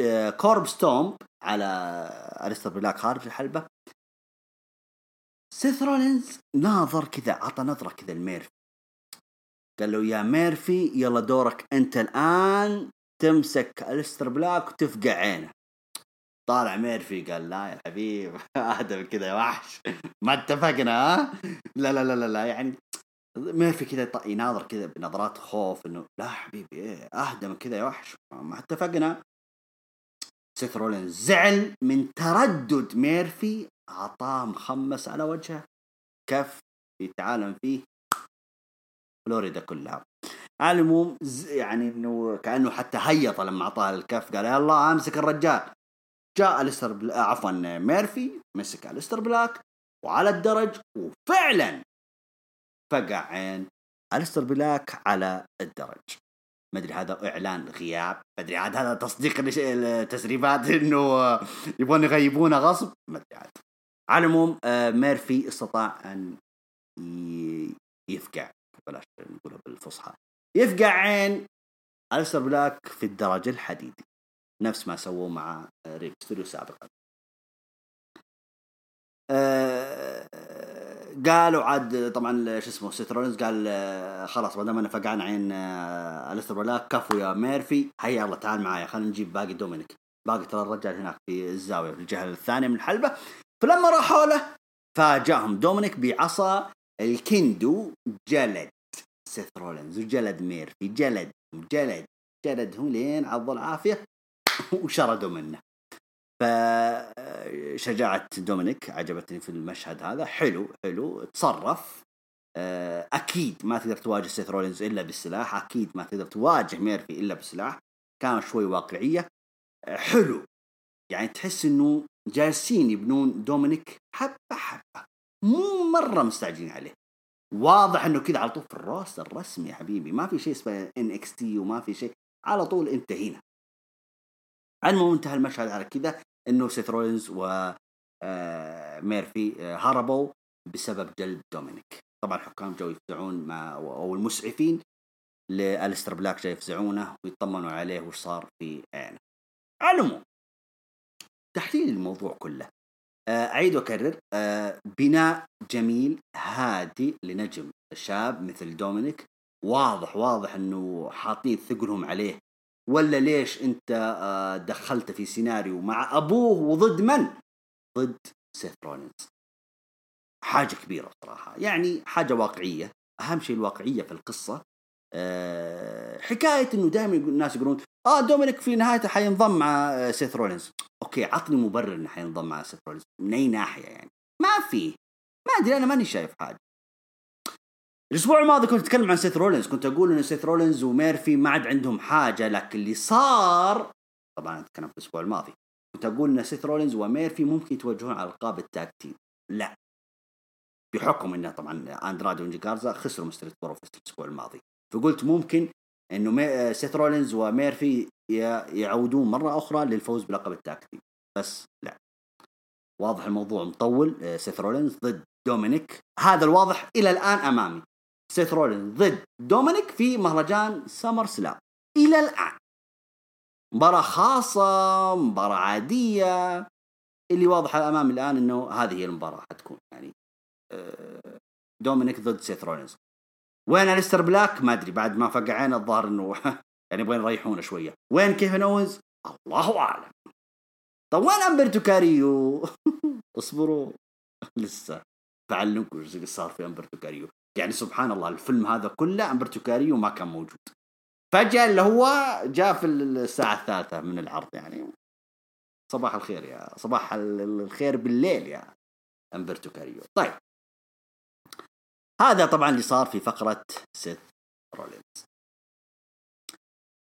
آه curb stomp على أليستر بلاك خارج الحلبة. سيث رولينز ناظر كذا عطى نظرة كذا لميرفي قال له يا ميرفي يلا دورك أنت الآن تمسك أليستر بلاك وتفقع عينه. طالع ميرفي قال لا يا حبيب اهدى من كذا يا وحش. ما اتفقنا ها؟ لا لا لا لا, يعني ميرفي كذا يناظر كذا بنظرات خوف إنه لا حبيبي إيه اهدى من كذا يا وحش. ما اتفقنا. سيث رولين زعل من تردد ميرفي أعطاه مخمس على وجهه. كف يتعالم فيه. فلوريدا كلها. على العموم يعني إنه كأنه حتى هيط لما أعطاه الكف قال يلا أمسك الرجال. جاء الستر بل... آه، عفوا ميرفي مسك الستر بلاك وعلى الدرج وفعلا فقع عين الستر بلاك على الدرج. ما أدري هذا إعلان غياب ما أدري عاد هذا تصديق التسريبات إنه يبغون يغيبونه غصب ما أدري عاد. على العموم آه، ميرفي استطاع أن يفقع بلاش نقولها بالفصحى. يفقع عين الستر بلاك في الدرج الحديدي. نفس ما سووه مع ريك سابقا. أه قالوا عاد طبعا شو اسمه سيت رولينز قال أه خلاص ما دام أنا فقعنا عين أه الستر بلاك كفو يا ميرفي هيا يلا تعال معايا خلينا نجيب باقي دومينيك. باقي ترى الرجال هناك في الزاوية في الجهة الثانية من الحلبة. فلما راحوا له فاجاهم دومينيك بعصا الكندو جلد سيث رولينز وجلد ميرفي جلد جلد جلدهم لين عض العافية. وشردوا منه فشجاعة دومينيك عجبتني في المشهد هذا. حلو حلو تصرف. آه، أكيد ما تقدر تواجه سيث رولينز إلا بالسلاح. أكيد ما تقدر تواجه ميرفي إلا بالسلاح. كانت شوي واقعية. آه، حلو. يعني تحس إنه جالسين يبنون دومينيك حبة حبة. مو مرة مستعجلين عليه. واضح إنه كذا على طول في ال roster الرسمي يا حبيبي. ما في شيء اسمه NXT وما في شيء. على طول انت هنا المهم انتهى المشهد على كذا انه سيث رولينز و آه، ميرفي آه، هربوا بسبب جلد دومينيك. طبعا حكام جو يفزعون مع أو المسعفين لالستر بلاك جاي يفزعونه ويطمنوا عليه وش صار في عينه. على العموم تحليل الموضوع كله آه، أعيد وأكرر بناء جميل هادي لنجم شاب مثل دومينيك واضح واضح إنه حاطين ثقلهم عليه ولا ليش انت دخلت في سيناريو مع أبوه وضد من؟ ضد سيث رولينز حاجة كبيرة صراحة. يعني حاجة واقعية. أهم شيء الواقعية في القصة. أه حكاية إنه دائما الناس يقولون آه دومينيك في نهايته حينضم مع آه، سيث رولينز okay عطني مبرر إنه حينضم مع سيث رولينز من أي ناحية يعني؟ ما في. ما أدري أنا ماني شايف حاجة. الأسبوع الماضي كنت أتكلم عن سيث رولينز. كنت أقول ان سيث رولينز وميرفي ما عاد عندهم حاجة لكن اللي صار طبعا أتكلم في الأسبوع الماضي كنت أقول إن سيث رولينز وميرفي ممكن يتوجهون على ألقاب ال tag team. لا. بحكم إنه طبعا اندرادو وانجي جارزا خسروا برو في الأسبوع الماضي. فقلت ممكن إنه مي... سيث رولينز وميرفي يعودون مرة أخرى للفوز بلقب ال tag team. بس لا. واضح الموضوع مطول. سيث رولينز ضد دومينيك. هذا الواضح إلى الآن أمامي. سيث رولينز ضد دومينيك في مهرجان SummerSlam إلى الآن مباراة خاصة مباراة عادية. اللي واضح امامي الآن إنه هذه هي المباراة حتكون يعني آه، دومينيك ضد سيث رولينز. وين الستر بلاك؟ ما أدري بعد ما فقع عينه الظاهر إنه يعني يبغون يريحونه شوية. وين كيفن اوينز الله أعلم. طب وين أمبرتو كاريو؟ اصبروا. لسه بعلمكم إيش صار في أمبرتو كاريو. يعني سبحان الله الفيلم هذا كله أمبرتو كاريو ما كان موجود. فجأة اللي هو جاء في الساعة الثالثة من العرض يعني. صباح الخير يا صباح الخير بالليل يا أمبرتو كاريو طيب. هذا طبعا اللي صار في فقرة سيث رولينز.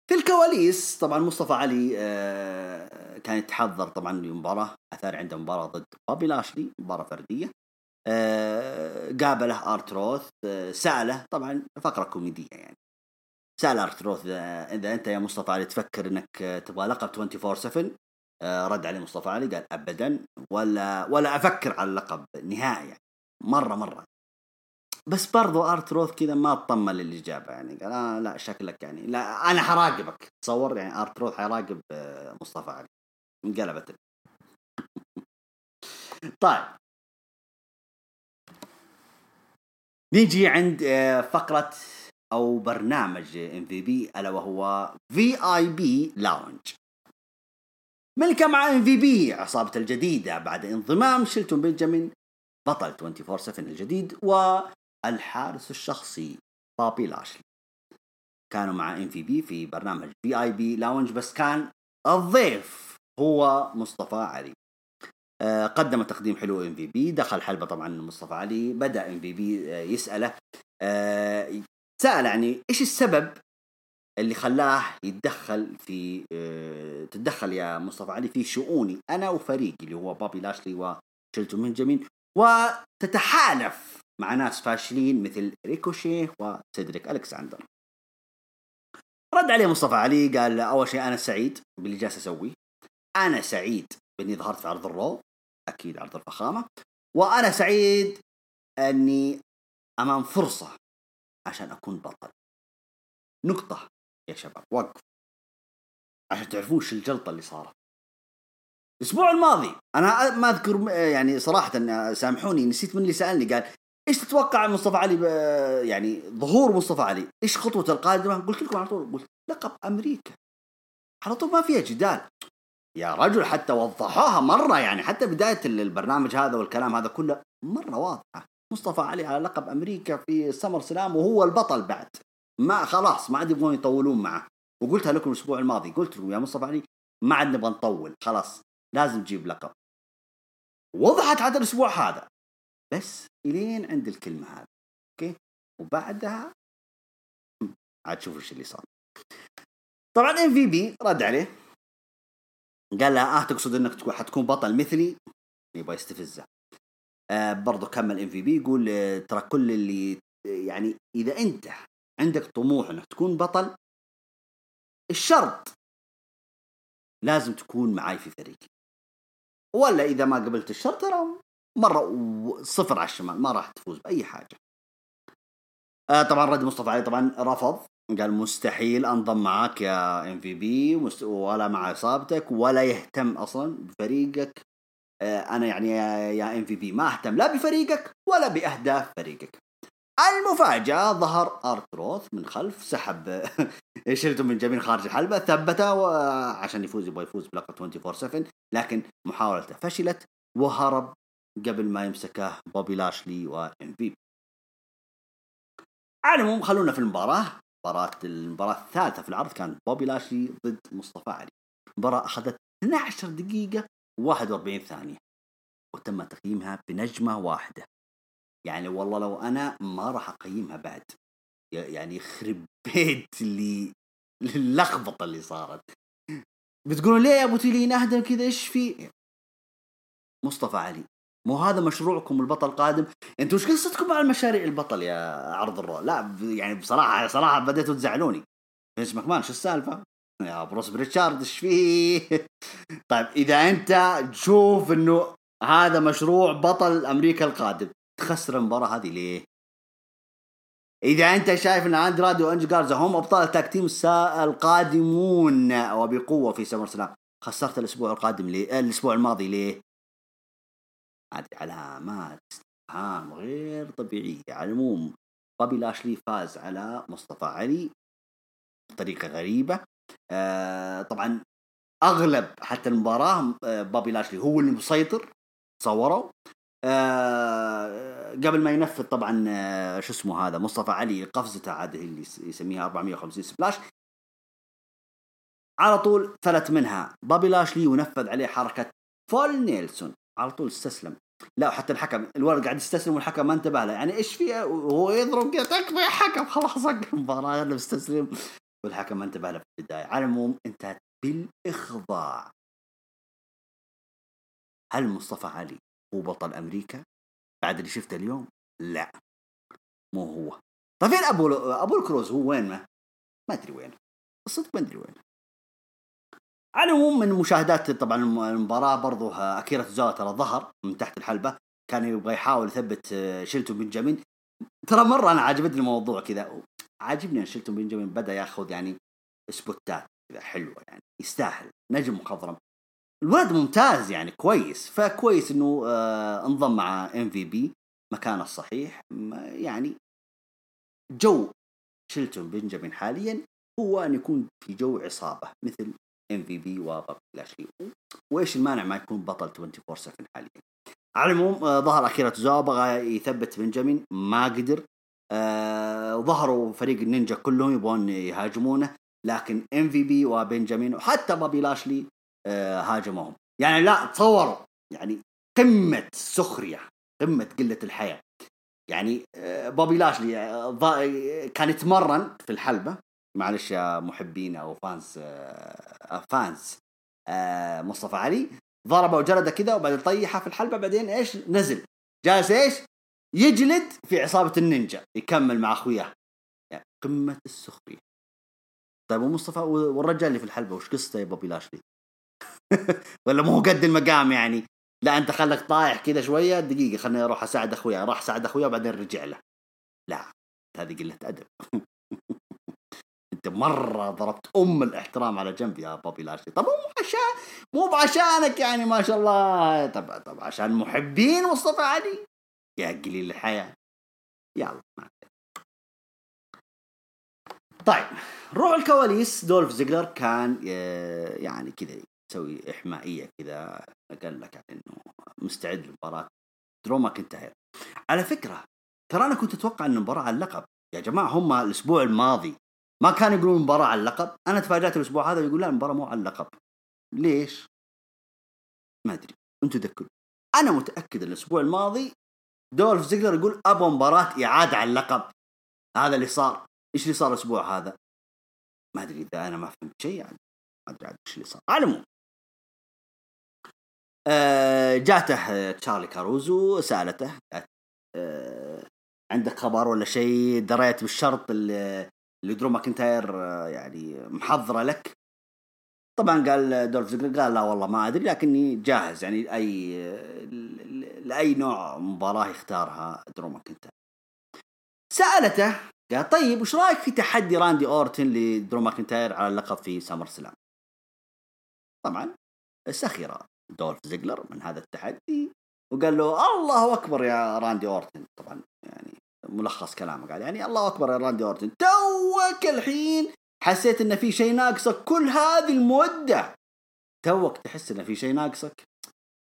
في الكواليس طبعا مصطفى علي آه، كان يتحضر طبعا لمباراة أثاري عنده مباراة ضد بابي لاشلي مباراة فردية. قابله ارتروث آه، سأله طبعا فقرة كوميدية يعني. سأل ارتروث إذا أنت يا مصطفى علي تفكر إنك تبغى لقب 24 7 آه، رد عليه مصطفى علي قال ابدا ولا ولا أفكر على اللقب نهائي يعني. مرة مرة. بس برضو ارتروث كذا ما اطمن للإجابة يعني. قال آه لا شكلك يعني لا أنا حراقبك. تصور يعني ارتروث حيراقب آه، مصطفى علي. انقلبت. طيب. نيجي عند آه، فقرة أو برنامج ام في بي ألا وهو VIP Lounge ملكة مع ام في بي عصابة الجديدة بعد انضمام شيلتون بنجامين بطل 24 7 الجديد والحارس الشخصي بابي لاشلي. كانوا مع ام في بي في برنامج VIP Lounge بس كان الضيف هو مصطفى علي. قدم تقديم حلو ام في بي دخل حلبة طبعا مصطفى علي بدأ ام في بي يسأله آه، سأل يعني إيش السبب اللي خلاه يتدخل في آه تتدخل يا مصطفى علي في شؤوني أنا وفريقي اللي هو بابي لاشلي وشلتون بنجامين وتتحالف مع ناس فاشلين مثل ريكوشي وسيدريك الكساندر رد عليه مصطفى علي قال أول شيء أنا سعيد باللي جالس أسويه. أنا سعيد بإني ظهرت في عرض الرو. أكيد عرض الفخامة. وأنا سعيد أني أمام فرصة عشان أكون بطل. نقطة يا شباب وقف. عشان تعرفون وش الجلطة اللي صارت. الأسبوع الماضي أنا ما أذكر يعني صراحة سامحوني نسيت من اللي سألني قال إيش تتوقع مصطفى علي يعني ظهور مصطفى علي؟ إيش خطوته القادمة؟ قلت لكم على طول قلت لقب أمريكا. على طول ما فيها جدال. يا رجل حتى وضحوها مرة يعني حتى بداية البرنامج هذا والكلام هذا كله مرة واضحة. مصطفى علي على لقب أمريكا في سمر سلام وهو البطل بعد. ما خلاص ما عاد يبغون يطولون معه. وقلتها لكم الأسبوع الماضي قلت لكم يا مصطفى علي ما عاد نبغى نطول خلاص لازم تجيب لقب. وضحت هذا الأسبوع هذا. بس إلين عند الكلمة هذه أوكي؟ وبعدها عاد شوفوا إيش اللي صار. طبعا MVP رد عليه. قال لها آه تقصد إنك تكون حتكون بطل مثلي؟ يبغى يستفزه آه برضو كمل MVP يقول آه ترى كل اللي يعني إذا أنت عندك طموح إنك تكون بطل الشرط لازم تكون معاي في فريقي. ولا إذا ما قبلت الشرط ترى مرة صفر على الشمال ما راح تفوز بأي حاجة. آه طبعا رد مصطفى علي طبعا رفض. قال مستحيل أنضم معاك يا MVP ولا مع عصابتك ولا يهتم أصلا بفريقك. آه أنا يعني يا MVP ما أهتم لا بفريقك ولا بأهداف فريقك. المفاجأة ظهر R-Truth من خلف سحب شيلتون بنجامين خارج الحلبة ثبته عشان يفوز يبغى يفوز بلقب 24 7 لكن محاولته فشلت وهرب قبل ما يمسكه بوبي لاشلي وام في على العموم خلونا في المباراة. مباراة المباراة الثالثة في العرض كان بوبي لاشلي ضد مصطفى علي. المباراة أخذت 12 دقيقة و41 ثانية وتم تقييمها بنجمة واحدة. يعني والله لو أنا ما راح أقيمها بعد يعني يخرب بيت اللي اللخبطة اللي صارت. بتقولون ليه يا أبو تيلين اهدى كذا؟ إيش في؟ مصطفى علي. مو هذا مشروعكم البطل القادم. أنتوا إيش قصتكم مع المشاريع البطل يا عرض ال Raw لا يعني بصراحة صراحة بديتوا تزعلوني. فينس ماكمان شو السالفة؟ يا بروس بريتشارد إيش فيه؟ طيب إذا أنت تشوف إنه هذا مشروع بطل أمريكا القادم تخسر المباراة هذه ليه؟ إذا أنت شايف إن أندرادي وأنجل جارزا هم أبطال ال tag القادمون وبقوة في SummerSlam خسرت الأسبوع القادم ليه؟ الأسبوع الماضي ليه؟ هذه علامات استفهام غير طبيعية. على العموم بابي لاشلي فاز على مصطفى علي بطريقة غريبة. آه طبعا أغلب حتى المباراة آه بابي لاشلي هو اللي مسيطر تصوروا. آه قبل ما ينفذ طبعا شو اسمه هذا مصطفى علي قفزته عاد اللي يسميها 450 splash. على طول فلت منها بابي لاشلي ونفذ عليه حركة full nelson. على طول استسلم. لا حتى الحكم الولد قاعد يستسلم والحكم ما انتبه له. يعني إيش في وهو يضرب كذا تكفى يا حكم خلاص المباراه أنا مستسلم والحكم ما انتبه له في البداية. على العموم انتهت بالإخضاع. هل مصطفى علي هو بطل أمريكا؟ بعد اللي شفته اليوم؟ لا. مو هو. طيب فين أبو أبو الكروز؟ هو وين ما ما أدري وين الصدق ما أدري وين على العموم من مشاهدات طبعا المباراة برضو أكيرا توزاوا ترى ظهر من تحت الحلبة كان يبغى يحاول يثبت آه، شيلتون بنجامين. ترى مرة أنا عجبتني الموضوع كذا عاجبني أن شيلتون بنجامين بدأ ياخذ يعني سبوتات كذا حلوة يعني يستاهل نجم مخضرم. الولد ممتاز يعني كويس. فكويس إنه آه انضم مع MVP مكانه الصحيح. يعني جو شيلتون بنجامين حاليا هو أن يكون في جو عصابة مثل MVP وبابي لاشلي وإيش المانع ما يكون بطل 24 7 حاليا؟ على العموم آه، ظهر أخيرا توزاوا بغى يثبت بنجامين ما قدر. آه ظهروا فريق النينجا كلهم يبغون يهاجمونه لكن MVP وبنجامين وحتى بابي لاشلي آه هاجموهم. يعني لا تصوروا. يعني قمة سخرية قمة قلة الحيا. يعني بابي لاشلي كان يتمرن في الحلبة. معلش يا محبين أو fans آه fans آه مصطفى علي. ضربه وجلده كذا وبعدين طيحة في الحلبة بعدين إيش؟ نزل. جالس إيش؟ يجلد في عصابة النينجا يكمل مع أخوياه. يعني قمة السخرية. طيب ومصطفى والرجال اللي في الحلبة وش قصته يا بوبي لاشلي؟ ولا مو قد المقام يعني؟ لا أنت خلك طايح كذا شوية. دقيقة خليني أروح أساعد أخويا راح ساعد أخويا وبعدين رجع له. لا هذه قلة أدب. انت مرة ضربت ام الاحترام على جنب يا بوبي لاشلي طب مو عشان مو بعشانك يعني ما شاء الله. طب طب عشان محبين مصطفى علي؟ يا قليل الحيا. يلا طيب روح الكواليس. دولف زيجلر كان يعني كذا يسوي إحمائية كذا. قال لك إنه مستعد لمباراه درو ماكنتاير على فكرة ترى أنا كنت أتوقع إن المباراة على اللقب. يا جماعة هم الأسبوع الماضي ما كانوا يقولون مباراة على اللقب. أنا تفاجأت الأسبوع هذا يقول لا المباراة مو على اللقب. ليش؟ ما أدري. أنتم تذكروا. أنا متأكد الأسبوع الماضي دولف زيجلر يقول أبغى مباراة إعادة على اللقب. هذا اللي صار. إيش اللي صار الأسبوع هذا؟ ما أدري إذا أنا ما فهمت شيء يعني. ما أدري عاد إيش اللي صار. على العموم. آه جاته تشارلي كاروزو سألته آه عندك خبر ولا شيء؟ دريت بالشرط اللي, اللي درو ماكنتاير يعني محضرة لك. طبعا قال دولف زيجلر قال لا والله ما أدري لكني جاهز. يعني لاي لأي نوع مباراة يختارها درو ماكنتاير سألته قال طيب وش رأيك في تحدي راندي أورتن لدرو ماكنتاير على اللقب في SummerSlam؟ طبعا سخر دولف زيجلر من هذا التحدي وقال له الله أكبر يا راندي أورتن. طبعا يعني ملخص كلامه قال يعني الله أكبر يا راندي أورتن. توك الحين حسيت إن في شيء ناقصك كل هذه المدة. توك تحس إن في شيء ناقصك؟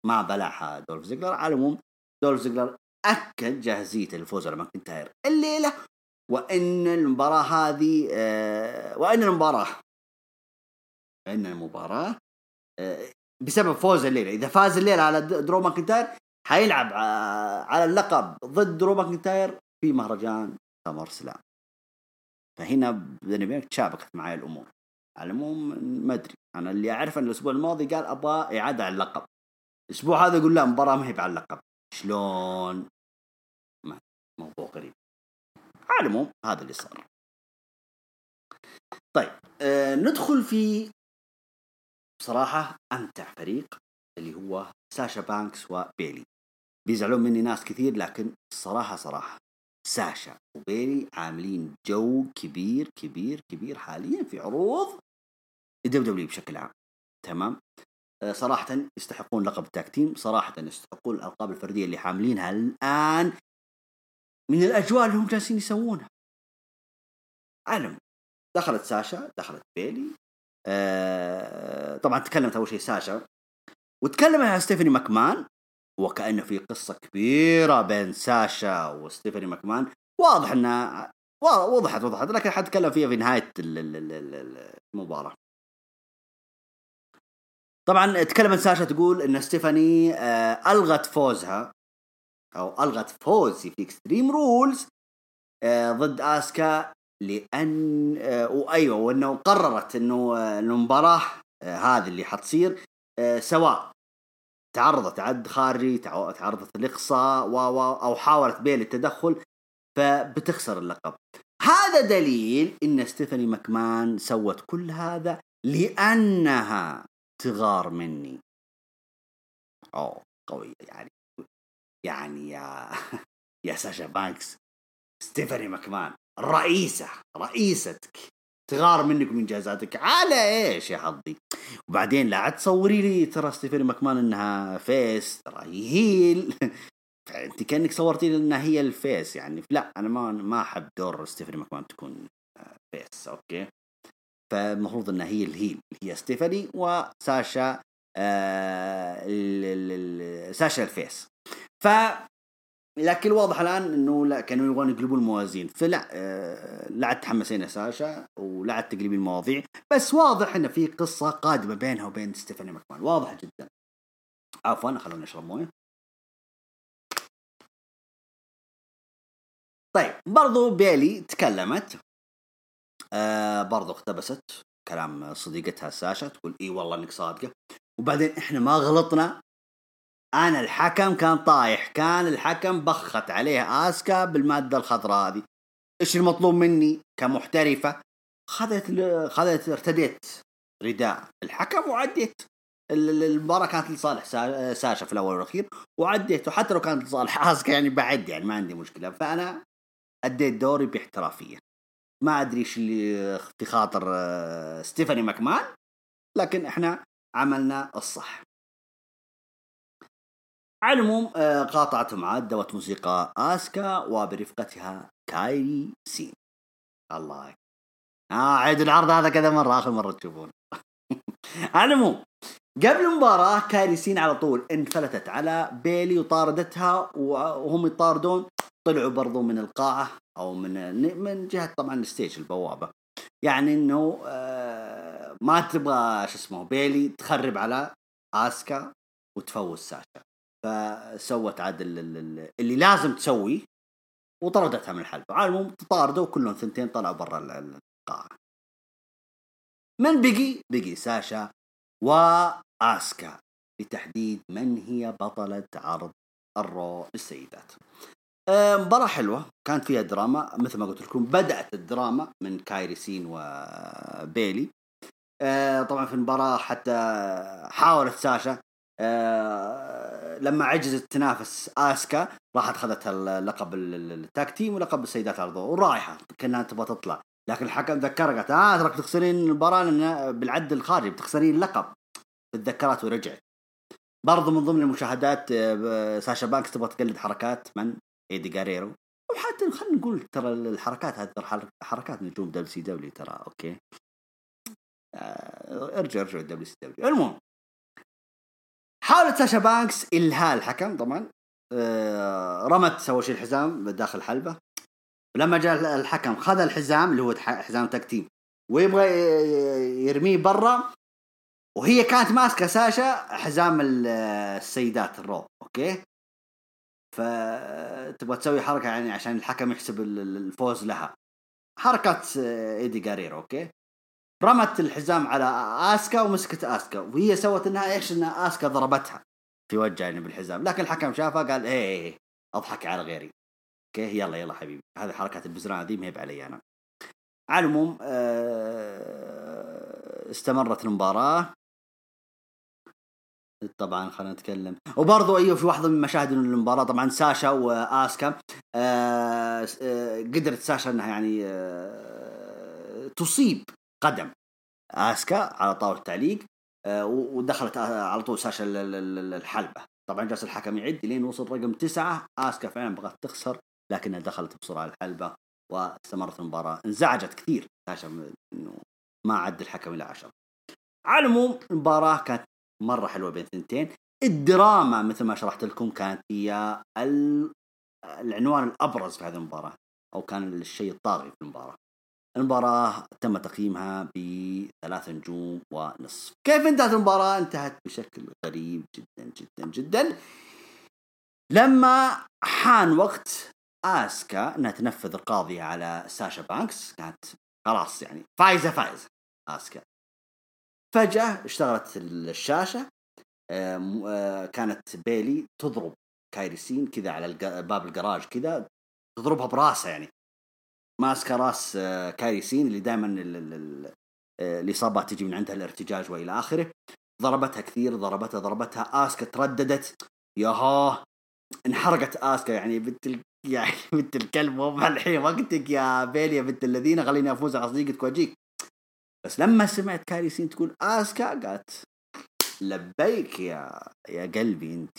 ما بلعها دولف زيجلر. على العموم دولف زيجلر أكد جاهزيته للفوز على ماكنتاير. الليلة وإن المباراة هذه آه وإن المباراة إن المباراة آه بسبب فوز الليلة. إذا فاز الليلة على درو ماكنتاير حيلعب آه على اللقب ضد درو ماكنتاير. في مهرجان SummerSlam فهنا بيني وبينك تشابكت معي الأمور. على العموم ما أدري. أنا اللي اعرف إن الأسبوع الماضي قال أبغى إعادة على اللقب. الأسبوع هذا يقول لا مباراة ما هي على اللقب. شلون؟ ما موضوع غريب. على العموم هذا اللي صار. طيب آه ندخل في بصراحة أمتع فريق اللي هو ساشا بانكس وبيلي. بيزعلون مني ناس كثير لكن الصراحة صراحة ساشا وبيلي عاملين جو كبير كبير كبير حاليا في عروض ال WWE بشكل عام. تمام؟ آه، صراحة يستحقون لقب ال tag team صراحة يستحقون الألقاب الفردية اللي حاملينها الآن. من الأجواء اللي هم جالسين يسوونها. علم دخلت ساشا دخلت بيلي. آه طبعا تكلمت أول شيء ساشا. وتكلم عن ستيفاني ماكمان. وكأنه في قصة كبيرة بين ساشا وستيفاني ماكمان. واضح انها وضحت وضحت لكن حتكلم فيها في نهاية المباراة. طبعا تكلمت ساشا تقول إن ستيفاني آه ألغت فوزها أو ألغت فوزي في Extreme Rules آه ضد آسكا لأن آه وايوه وإنه قررت إنه المباراة هذه اللي حتصير سواء تعرضت عد خارجي تعرضت لإقصاء و أو حاولت بيلي التدخل فبتخسر اللقب. هذا دليل إن ستيفاني ماكمان سوت كل هذا لأنها تغار مني. أوه قوية يعني. يعني يا يا ساشا بانكس ستيفاني ماكمان رئيسة رئيستك تغار منك ومن انجازاتك على إيش يا حظي؟ وبعدين لا تصوري لي ترى ستيفاني ماكمان إنها face ترى هي heel فأنت كأنك صورتي لي إنها هي ال face يعني. لا أنا ما ما أحب دور ستيفاني ماكمان تكون face okay. فالمفروض إنها هي ال heel هي ستيفاني وساشا آه ساشا الفيس ف لكن الواضح الآن إنه لا كانوا يبغون يقلبون الموازين. فلا آه لا عاد تحمسين ساشا ولا عاد تقلبين المواضيع بس واضح إن في قصة قادمة بينها وبين ستيفاني ماكمان. واضح جدا. عفوا خلونا نشرب موية. طيب برضو بيلي تكلمت. آه برضو اقتبست كلام صديقتها ساشا تقول إي والله إنك صادقة. وبعدين إحنا ما غلطنا. أنا الحكم كان طايح كان الحكم بخت عليه آسكا بالمادة الخضراء هذه. إيش المطلوب مني كمحترفة؟ خذت خذت ارتديت رداء. الحكم وعديت. المباراة كانت لصالح ساشا في الأول والأخير وعديت. وحتى لو كانت لصالح آسكا يعني بعد يعني ما عندي مشكلة. فأنا أديت دوري باحترافية. ما أدري إيش اللي في خاطر آه، ستيفاني ماكمان لكن إحنا عملنا الصح. على العموم آه، قاطعتهم عاد دوت موسيقى آسكا وبرفقتها كايري سين. الله. آه عيد العرض هذا كذا مرة آخر مرة تشوفون على قبل المباراة كايري سين على طول انفلتت على بيلي وطاردتها وهم يطاردون طلعوا برضو من القاعة أو من من جهة طبعا ال stage البوابة. يعني إنه آه، ما تبغى شو اسمه بيلي تخرب على آسكا وتفوز ساشا. فسوت عاد اللي لازم تسويه وطردتها من الحلبة. على العموم تطاردوا كلهم ثنتين طلعوا برا القاعة. من بقي؟ بقي ساشا واسكا لتحديد من هي بطلة عرض الرو للسيدات. آه، مباراة حلوة. كانت فيها دراما. مثل ما قلت لكم بدأت الدراما من كايري سين وبيلي آه، طبعا في المباراة حتى حاولت ساشا آه، لما عجزت تنافس آسكا راحت اخذت اللقب ال tag team ولقب السيدات عرض ورايحه كأنها تبغى تطلع. لكن الحكم ذكرها قالت آه تراك تخسرين المباراة بالعد الخارجي بتخسرين اللقب تذكرت ورجعت. برضو من ضمن المشاهدات آه، ساشا بانكس تبغى تقلد حركات من؟ إيدي جاريرو وحتى خلينا نقول ترى الحركات هذه حركات نجوم دبليو سي دبليو ترى أوكي. آه، ارجع ارجع WCW. المهم حاولت ساشا بانكس إلهاء الحكم طبعا. آه، رمت اول شيء الحزام داخل الحلبه لما جاء الحكم خذ الحزام اللي هو حزام tag team ويبغى يرميه برا. وهي كانت ماسكة ساشا حزام السيدات الرو okay؟ فتبغى تسوي حركة يعني عشان الحكم يحسب الفوز لها. حركات إيدي جاريرو okay؟ رمت الحزام على آسكا ومسكت آسكا وهي سوت إنها إيش؟ انها آسكا ضربتها في وجهها يعني بالحزام. لكن الحكم شافها قال إيه, إيه،, إيه، أضحك على غيري. أوكي يلا يلا حبيبي. هذه حركات البزران دي ما هي علي أنا. على العموم آه، استمرت المباراة. طبعا خلينا نتكلم. وبرضه أيوه في واحدة من مشاهد المباراة طبعا ساشا وآسكا. آه آه قدرت ساشا إنها يعني تصيب قدم. آسكا على طاولة التعليق آه ودخلت على طول ساشا الحلبة. طبعا جالس الحكم يعد لين وصل رقم تسعة. آسكا فعلا بغت تخسر لكنها دخلت بسرعة الحلبة واستمرت المباراة. انزعجت كثير ساشا إنه ما عد الحكم إلى عشرة. على العموم المباراة كانت مرة حلوة بين الثنتين الدراما مثل ما شرحت لكم كانت هي العنوان الأبرز في هذه المباراة أو كان الشيء الطاغي في المباراة. المباراة تم تقييمها بثلاث نجوم ونصف. كيف انتهت المباراة؟ انتهت بشكل غريب جدا جدا جدا. لما حان وقت آسكا انها تنفذ القاضية على ساشا بانكس كانت خلاص يعني فايزة فايزة آسكا. فجأة اشتغلت الشاشة آه، كانت بيلي تضرب كايريسين كذا على باب الجراج كذا تضربها براسها يعني. ماسكه راس آه، كايريسين اللي دائما آه، الاصابات تجي من عندها الارتجاج والى آخره. ضربتها كثير ضربتها ضربتها. آسكا ترددت. ياها انحرقت آسكا. يعني بنت يعني بنت الكلب مو الحين وقتك يا بيلي يا بنت الذين خليني أفوز على صديقتك وأجيك. بس لما سمعت كاريسين تقول آسكا قالت لبيك يا يا قلبي انت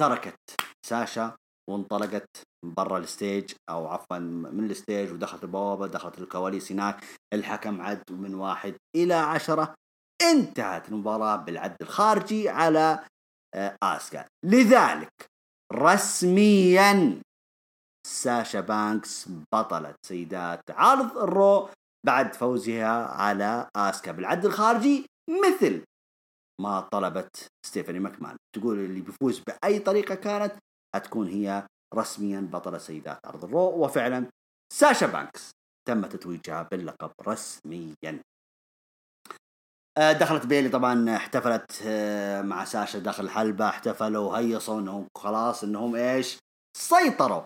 تركت ساشا وانطلقت برا ال stage أو عفوا من ال stage ودخلت البوابة دخلت الكواليس هناك الحكم عد من واحد إلى عشرة انتهت المباراة بالعد الخارجي على آه، آسكا. لذلك رسميا ساشا بانكس بطلة سيدات عرض الرو بعد فوزها على آسكا بالعد الخارجي مثل ما طلبت ستيفاني ماكمان. تقول اللي بيفوز بأي طريقة كانت حتكون هي رسميا بطله سيدات عرض الرو وفعلا ساشا بانكس تم تتويجها باللقب رسميا. آه، دخلت بيلي طبعا احتفلت آه، مع ساشا داخل الحلبة احتفلوا وهيصوا إنهم خلاص إنهم إيش؟ سيطروا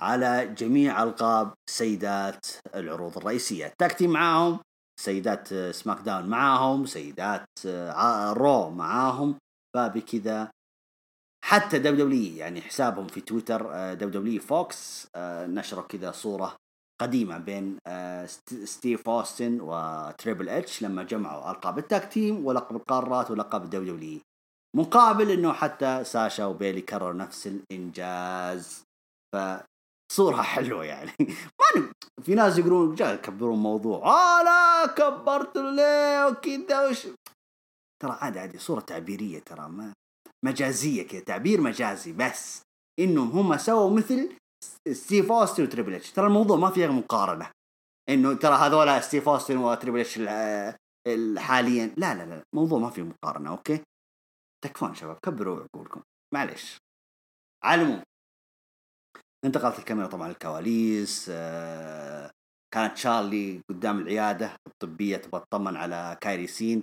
على جميع ألقاب سيدات العروض الرئيسية. tag team معاهم سيدات سماك داون معاهم سيدات رو معاهم فبكذا حتى دبليو يعني حسابهم في تويتر دبليو دبليو فوكس نشروا كذا صورة قديمة بين ستيف أوستن وتريبل إتش لما جمعوا ألقاب ال tag team ولقب القارات ولقب دبليو مقابل إنه حتى ساشا وبيلي كرروا نفس الإنجاز. ف صورة حلوة يعني. ما في ناس يقولون جاي يكبرون موضوع. آه لا كبرت ليه؟ وكذا وش؟ ترى عادي عادي صورة تعبيرية ترى ما مجازية كذا تعبير مجازي بس. انهم هم سووا مثل ستيف أوستن وتريبل إتش. ترى الموضوع ما فيه مقارنة. إنه ترى هذول ستيف أوستن وتريبل إتش حاليا. لا لا لا الموضوع ما فيه مقارنة okay؟ تكفون شباب كبروا عقولكم. معلش على العموم. انتقلت الكاميرا طبعا الكواليس آه كانت شارلي قدام العيادة الطبية تبغى تطمن على كايري سين.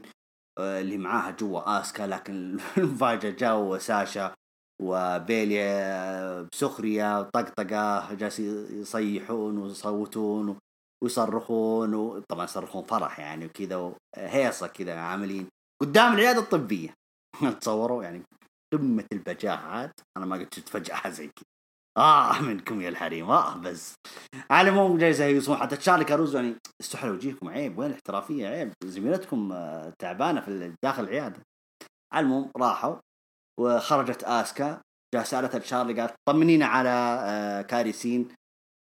اللي معاها جوا آسكا لكن المفاجأة جاوا ساشا وبيلي بسخرية وطقطقة جالس يصيحون ويصوتون ويصرخون وطبعا يصرخون فرح يعني وكذا هيصة كذا عاملين قدام العيادة الطبية. تصوروا يعني قمة البجاحات أنا ما قد شفت فجأة زي كذا. آه منكم يا الحريم. آه بس. على العموم جاي يسوون حتى تشارلي كاروزو يعني استحلوا وجيهكم عيب وين الاحترافية؟ عيب. زميلتكم آه، تعبانة في داخل العيادة. على العموم راحوا وخرجت آسكا جاء سألتها تشارلي قالت طمنينا على آه، كاري سين.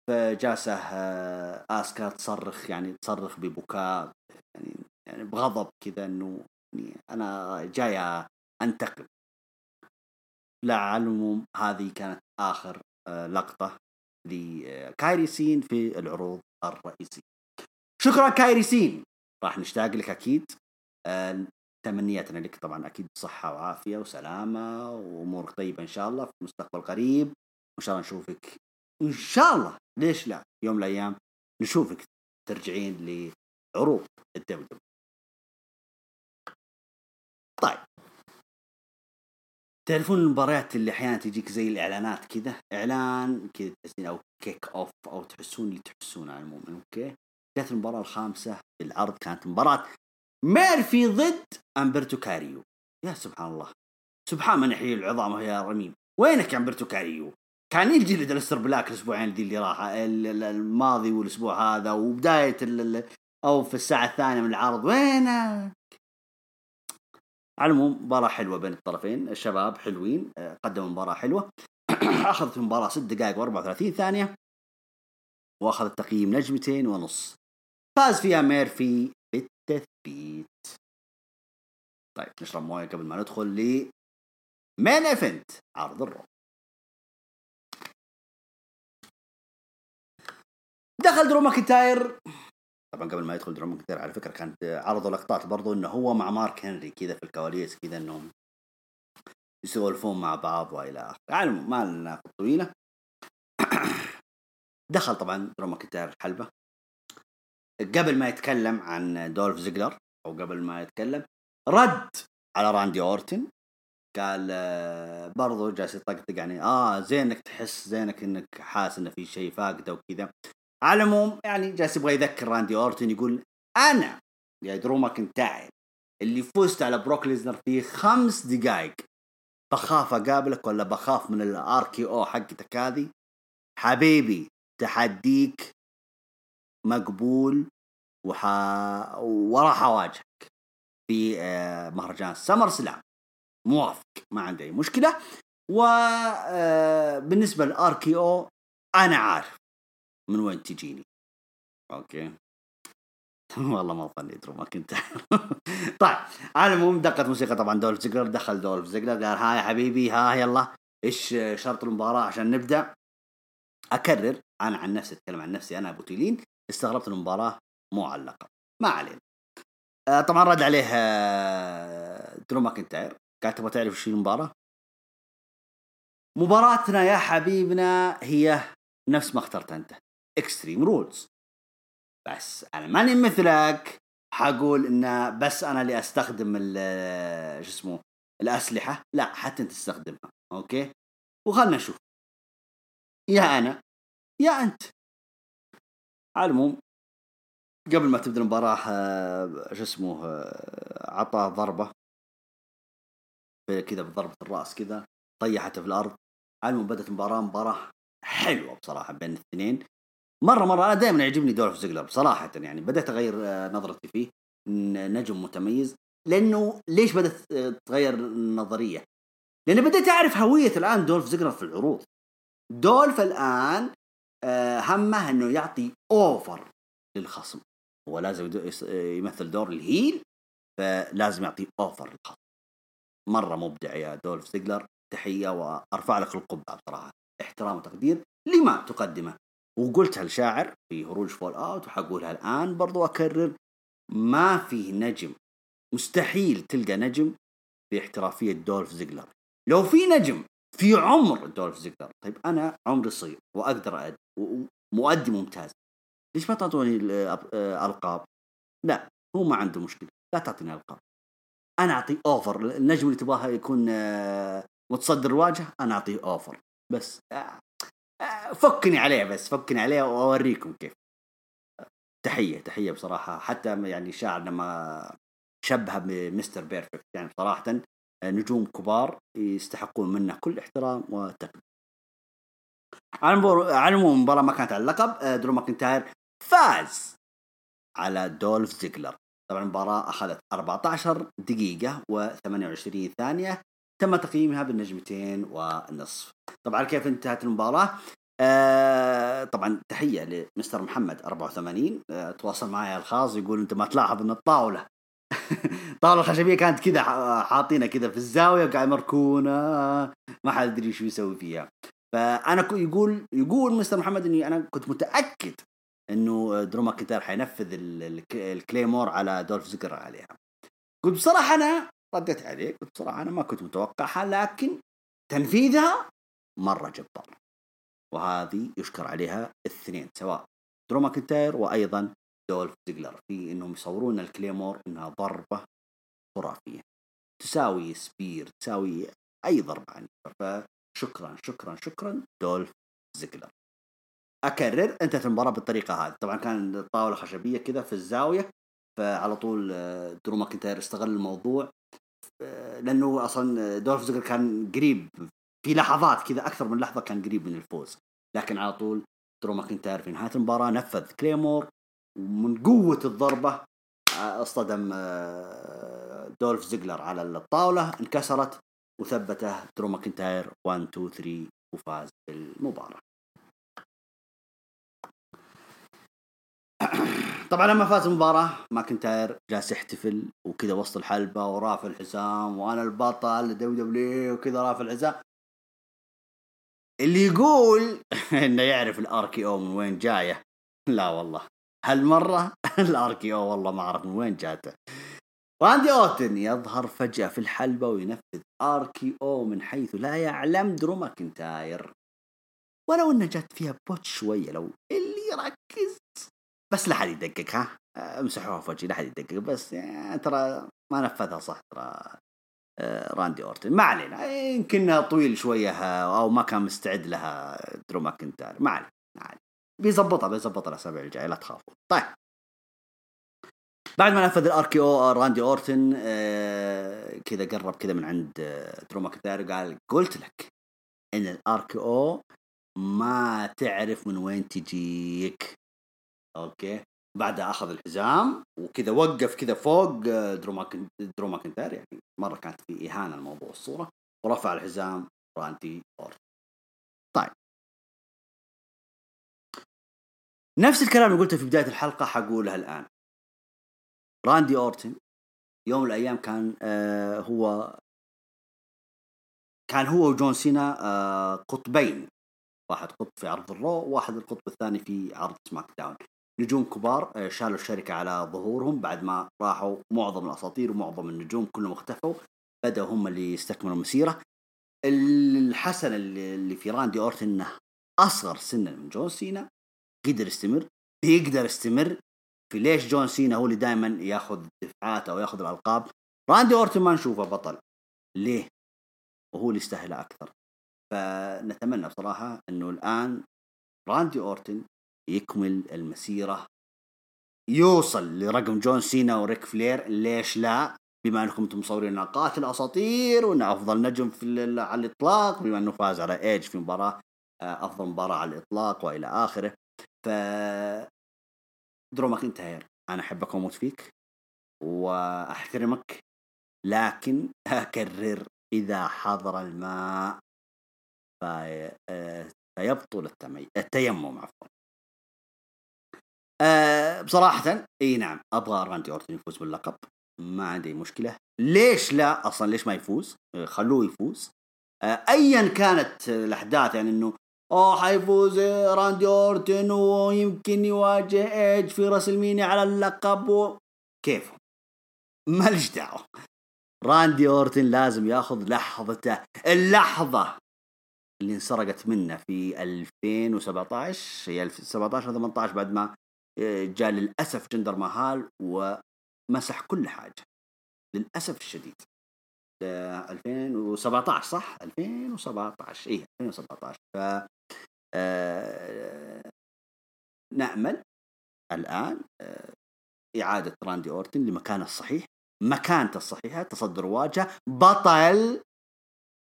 فجاسه آه، آسكا تصرخ يعني تصرخ ببكاء يعني يعني بغضب كذا إنه يعني أنا جاية أنتقم. لا العموم هذه كانت آخر آه، لقطة لكايري سين في العروض الرئيسية. شكرا كايري سين. راح نشتاق لك أكيد. تمنياتنا لك طبعا أكيد صحة وعافية وسلامة وأمورك طيبة إن شاء الله في مستقبل قريب وإن شاء الله نشوفك إن شاء الله ليش لا؟ يوم من الأيام نشوفك ترجعين لعروض الدبدب طيب تعرفون المباريات اللي أحيانا تجيك زي الإعلانات كذا إعلان كذا تحسين أو كيك اوف أو تحسون اللي تحسونه على العموم okay؟ جت المباراة الخامسة في العرض كانت مباراة ميرفي ضد أمبرتو كاريو. يا سبحان الله. سبحان من يحيي العظام وهي رميم. وينك يا أمبرتو كاريو؟ كان يجي لأليستر بلاك الأسبوعين ذي اللي راح الماضي والأسبوع هذا وبداية أو في الساعة الثانية من العرض. وينك؟ على العموم مباراة حلوة بين الطرفين. الشباب حلوين قدموا مباراة حلوة. أخذت المباراة 6 دقائق و34 ثانية. وأخذت تقييم نجمتين ونص. فاز فيها ميرفي بالتثبيت. طيب نشرب موية قبل ما ندخل ل main event عرض الرو. دخل درو ماكنتاير. طبعا قبل ما يدخل درو ماكنتاير على فكرة كانت عرضوا لقطات برضو إنه هو مع مارك هنري كذا في الكواليس كذا إنهم يسولفون مع بعض وإلى آخره. يعني ما لنا طويلة. دخل طبعا درو ماكنتاير الحلبة. قبل ما يتكلم عن دولف زيجلر أو قبل ما يتكلم رد على راندي أورتن. قال آه، برضو جالس يطقطق يعني آه زينك تحس زينك إنك حاسس انه في شيء فاقده وكذا. على العموم يعني جالس يبغى يذكر راندي أورتن يقول أنا يا درو ماكنتاير اللي فزت على بروك ليسنر في خمس دقائق بخاف أقابلك ولا بخاف من ال RKO حقتك هذه؟ حبيبي تحديك مقبول وح... وراح أواجهك في آه، مهرجان سمر سلام موافق ما عندي أي مشكلة. وبالنسبه آه، لل RKO أنا عارف. من وين تجيني؟ okay. والله ما ظني يا درو ماكنتاير. طيب على العموم دقت موسيقى طبعا دولف زيجلر دخل دولف زيجلر قال ها يا حبيبي ها يلا إيش شرط المباراة عشان نبدأ؟ أكرر أنا عن نفسي أتكلم عن نفسي أنا أبو تيلين استغربت المباراه معلقة. ما علينا. آه طبعا رد عليه آه درو ماكنتاير. قال تبغى تعرف شو المباراة؟ مباراتنا يا حبيبنا هي نفس ما اخترت أنت. extreme rules بس أنا ماني مثلك. حقول إن بس أنا اللي أستخدم شو اسمه الأسلحة. لا حتى أنت تستخدمها okay؟ وخلنا نشوف. يا أنا يا أنت. على العموم قبل ما تبدأ المباراة آه، شو اسمه عطى ضربة. كذا بضربة الرأس كذا طيحته في الأرض. على بدأت المباراة. مباراة حلوة بصراحة بين الاثنين. مرة مرة أنا دائما يعجبني دولف زيجلر بصراحة يعني. بدأت أغير آه، نظرتي فيه نجم متميز. لأنه ليش بدأت تغير النظريه؟ لأن بديت أعرف هوية الآن دولف زيجلر في العروض. دولف الآن همه إنه يعطي أوفر للخصم. هو لازم يمثل دور ال heel فلازم يعطي over للخصم. مرة مبدع يا دولف زيجلر. تحية وأرفع لك القبعة بصراحة. احترام وتقدير لما تقدمه. وقلتها لشاعر في هروج فول آوت وحقولها الآن برضو أكرر ما في نجم مستحيل تلقى نجم باحترافيه دولف زيجلر. لو في نجم في عمر دولف زيجلر طيب أنا عمري صغير وأقدر أد ومؤدي ممتاز. ليش ما تعطوني الالقاب؟ لا هو ما عنده مشكلة لا تعطيني ألقاب. أنا اعطيه أوفر النجم اللي تبغاه يكون آه، متصدر الواجهه أنا أعطيه أوفر. بس آه، آه، فكني عليه بس فكني عليه وأوريكم كيف. تحية تحية بصراحة. حتى يعني شاعر لما شبه بمستر بيرفكت يعني صراحة نجوم كبار يستحقون منه كل احترام وتقدير. على العموم المباراه ما كانت على اللقب درو ماكنتاير فاز على دولف زيجلر. طبعا المباراة أخذت 14 دقيقة و28 ثانية تم تقييمها بالنجمتين ونصف. طبعا كيف انتهت المباراة؟ آه طبعا تحية لمستر محمد 84 آه تواصل معي الخاص يقول أنت ما تلاحظ إن الطاولة الطاولة الخشبية كانت كذا حاطينها كذا في الزاوية وقاعد مركونة. ما حد يدري شو يسوي فيها. فأنا يقول يقول مستر محمد إني أنا كنت متأكد إنه درو ماكنتاير حينفذ ال claymore على دولف زيجلر عليها. قلت بصراحة أنا رديت عليه قلت بصراحة أنا ما كنت متوقعها لكن تنفيذها مرة جبار. وهذه يشكر عليها الاثنين سواء درو ماكنتاير وأيضا دولف زيجلر في إنهم يصورون ال claymore إنها ضربة خرافية تساوي spear تساوي أي ضربة عنيفه فشكرا شكرا شكرا دولف زيجلر. أكرر انتهت المباراة بالطريقة هذه. طبعا كان الطاوله خشبية كذا في الزاوية فعلى طول آه، درو ماكنتاير استغل الموضوع آه، لأنه أصلا دولف زيجلر كان قريب في لحظات كذا أكثر من لحظة كان قريب من الفوز. لكن على طول درو ماكنتاير في نهايه المباراة نفذ claymore ومن قوة الضربة آه، اصطدم دولف زيجلر على الطاولة انكسرت وثبته. درو ماكنتاير 1 2 3 وفاز بالمباراة. طبعا لما فاز المباراة ماكنتاير جالس يحتفل وكذا وسط الحلبة ورافع الحزام وأنا البطل WWE وكذا رافع الحزام. اللي يقول إنه يعرف ال RKO من وين جاية. لا والله. هالمرة ال RKO والله ما أعرف من وين جاته. راندي أورتن يظهر فجأة في الحلبة وينفذ RKO من حيث لا يعلم درو ماكنتاير ولو إنه جات فيها botch شوية لو اللي يركز بس لا حد يدقق ها؟ أمسحوها في وجهي لا حد يدقق. بس يعني ترى ما نفذها صح ترى راندي اورتن. ما علينا. يمكن طويل شوية أو ما كان مستعد لها درو ماكنتاير. ما علينا ما علينا. بيظبطها بيظبطها الأسابيع الجاية لا تخافوا. طيب. بعد ما نفذ ال RKO راندي اورتن آه كذا قرب كذا من عند آه درو ماكنتاير قال قلت لك إن ال RKO ما تعرف من وين تجيك. okay. بعدها أخذ الحزام وكذا وقف كذا فوق آه، درو ماكنتاير يعني مرة كانت في إهانة الموضوع الصورة. ورفع الحزام راندي اورتن طيب. نفس الكلام اللي قلته في بداية الحلقة حقولها الآن. راندي أورتن يوم من الأيام كان آه هو كان هو وجون سينا آه قطبين. واحد قطب في عرض الرو واحد القطب الثاني في عرض سماك داون. نجوم كبار آه، شالوا الشركة على ظهورهم بعد ما راحوا معظم الأساطير ومعظم النجوم كلهم اختفوا بدأوا هم اللي يستكملوا المسيرة الحسن اللي في راندي أورتن إنه أصغر سنا من جون سينا قدر يستمر بيقدر يستمر في ليش جون سينا هو اللي دائما ياخذ الدفعات أو ياخذ الألقاب. راندي أورتن ما نشوفه بطل. ليه؟ وهو اللي يستاهل أكثر. فنتمنى بصراحة إنه الآن راندي أورتن يكمل المسيرة. يوصل لرقم جون سينا وريك فلير. ليش لا؟ بما أنكم أنتم مصورين انه قاتل اساطير وانه أفضل نجم في على الإطلاق بما أنه فاز على ايج في مباراة آه، أفضل مباراة على الإطلاق وإلى آخره. ف درو ماكنتاير أنا أحبك وأموت فيك وأحترمك لكن أكرر إذا حضر الماء. آه، فيبطل التيمم عفوا. أه بصراحة إي نعم أبغى راندي أورتن يفوز باللقب. ما عندي مشكلة. ليش لا؟ أصلا ليش ما يفوز؟ آه، خلوه يفوز. أه ايا كانت الأحداث يعني إنه أوه حيفوز راندي أورتن ويمكن يواجه ايج في راسلمينيا على اللقب و... كيف مالي دعوة. راندي أورتن لازم ياخذ لحظته اللحظة اللي انسرقت منه في 2017 هي 2017 18 بعد ما آه، جاء للأسف جندر مهال ومسح كل حاجة. للأسف الشديد. 2017 صح؟ 2017 إيه 2017 ف آه، نأمل الآن آه، إعادة راندي أورتن لمكانه الصحيح. مكانته الصحيحة تصدر واجهة بطل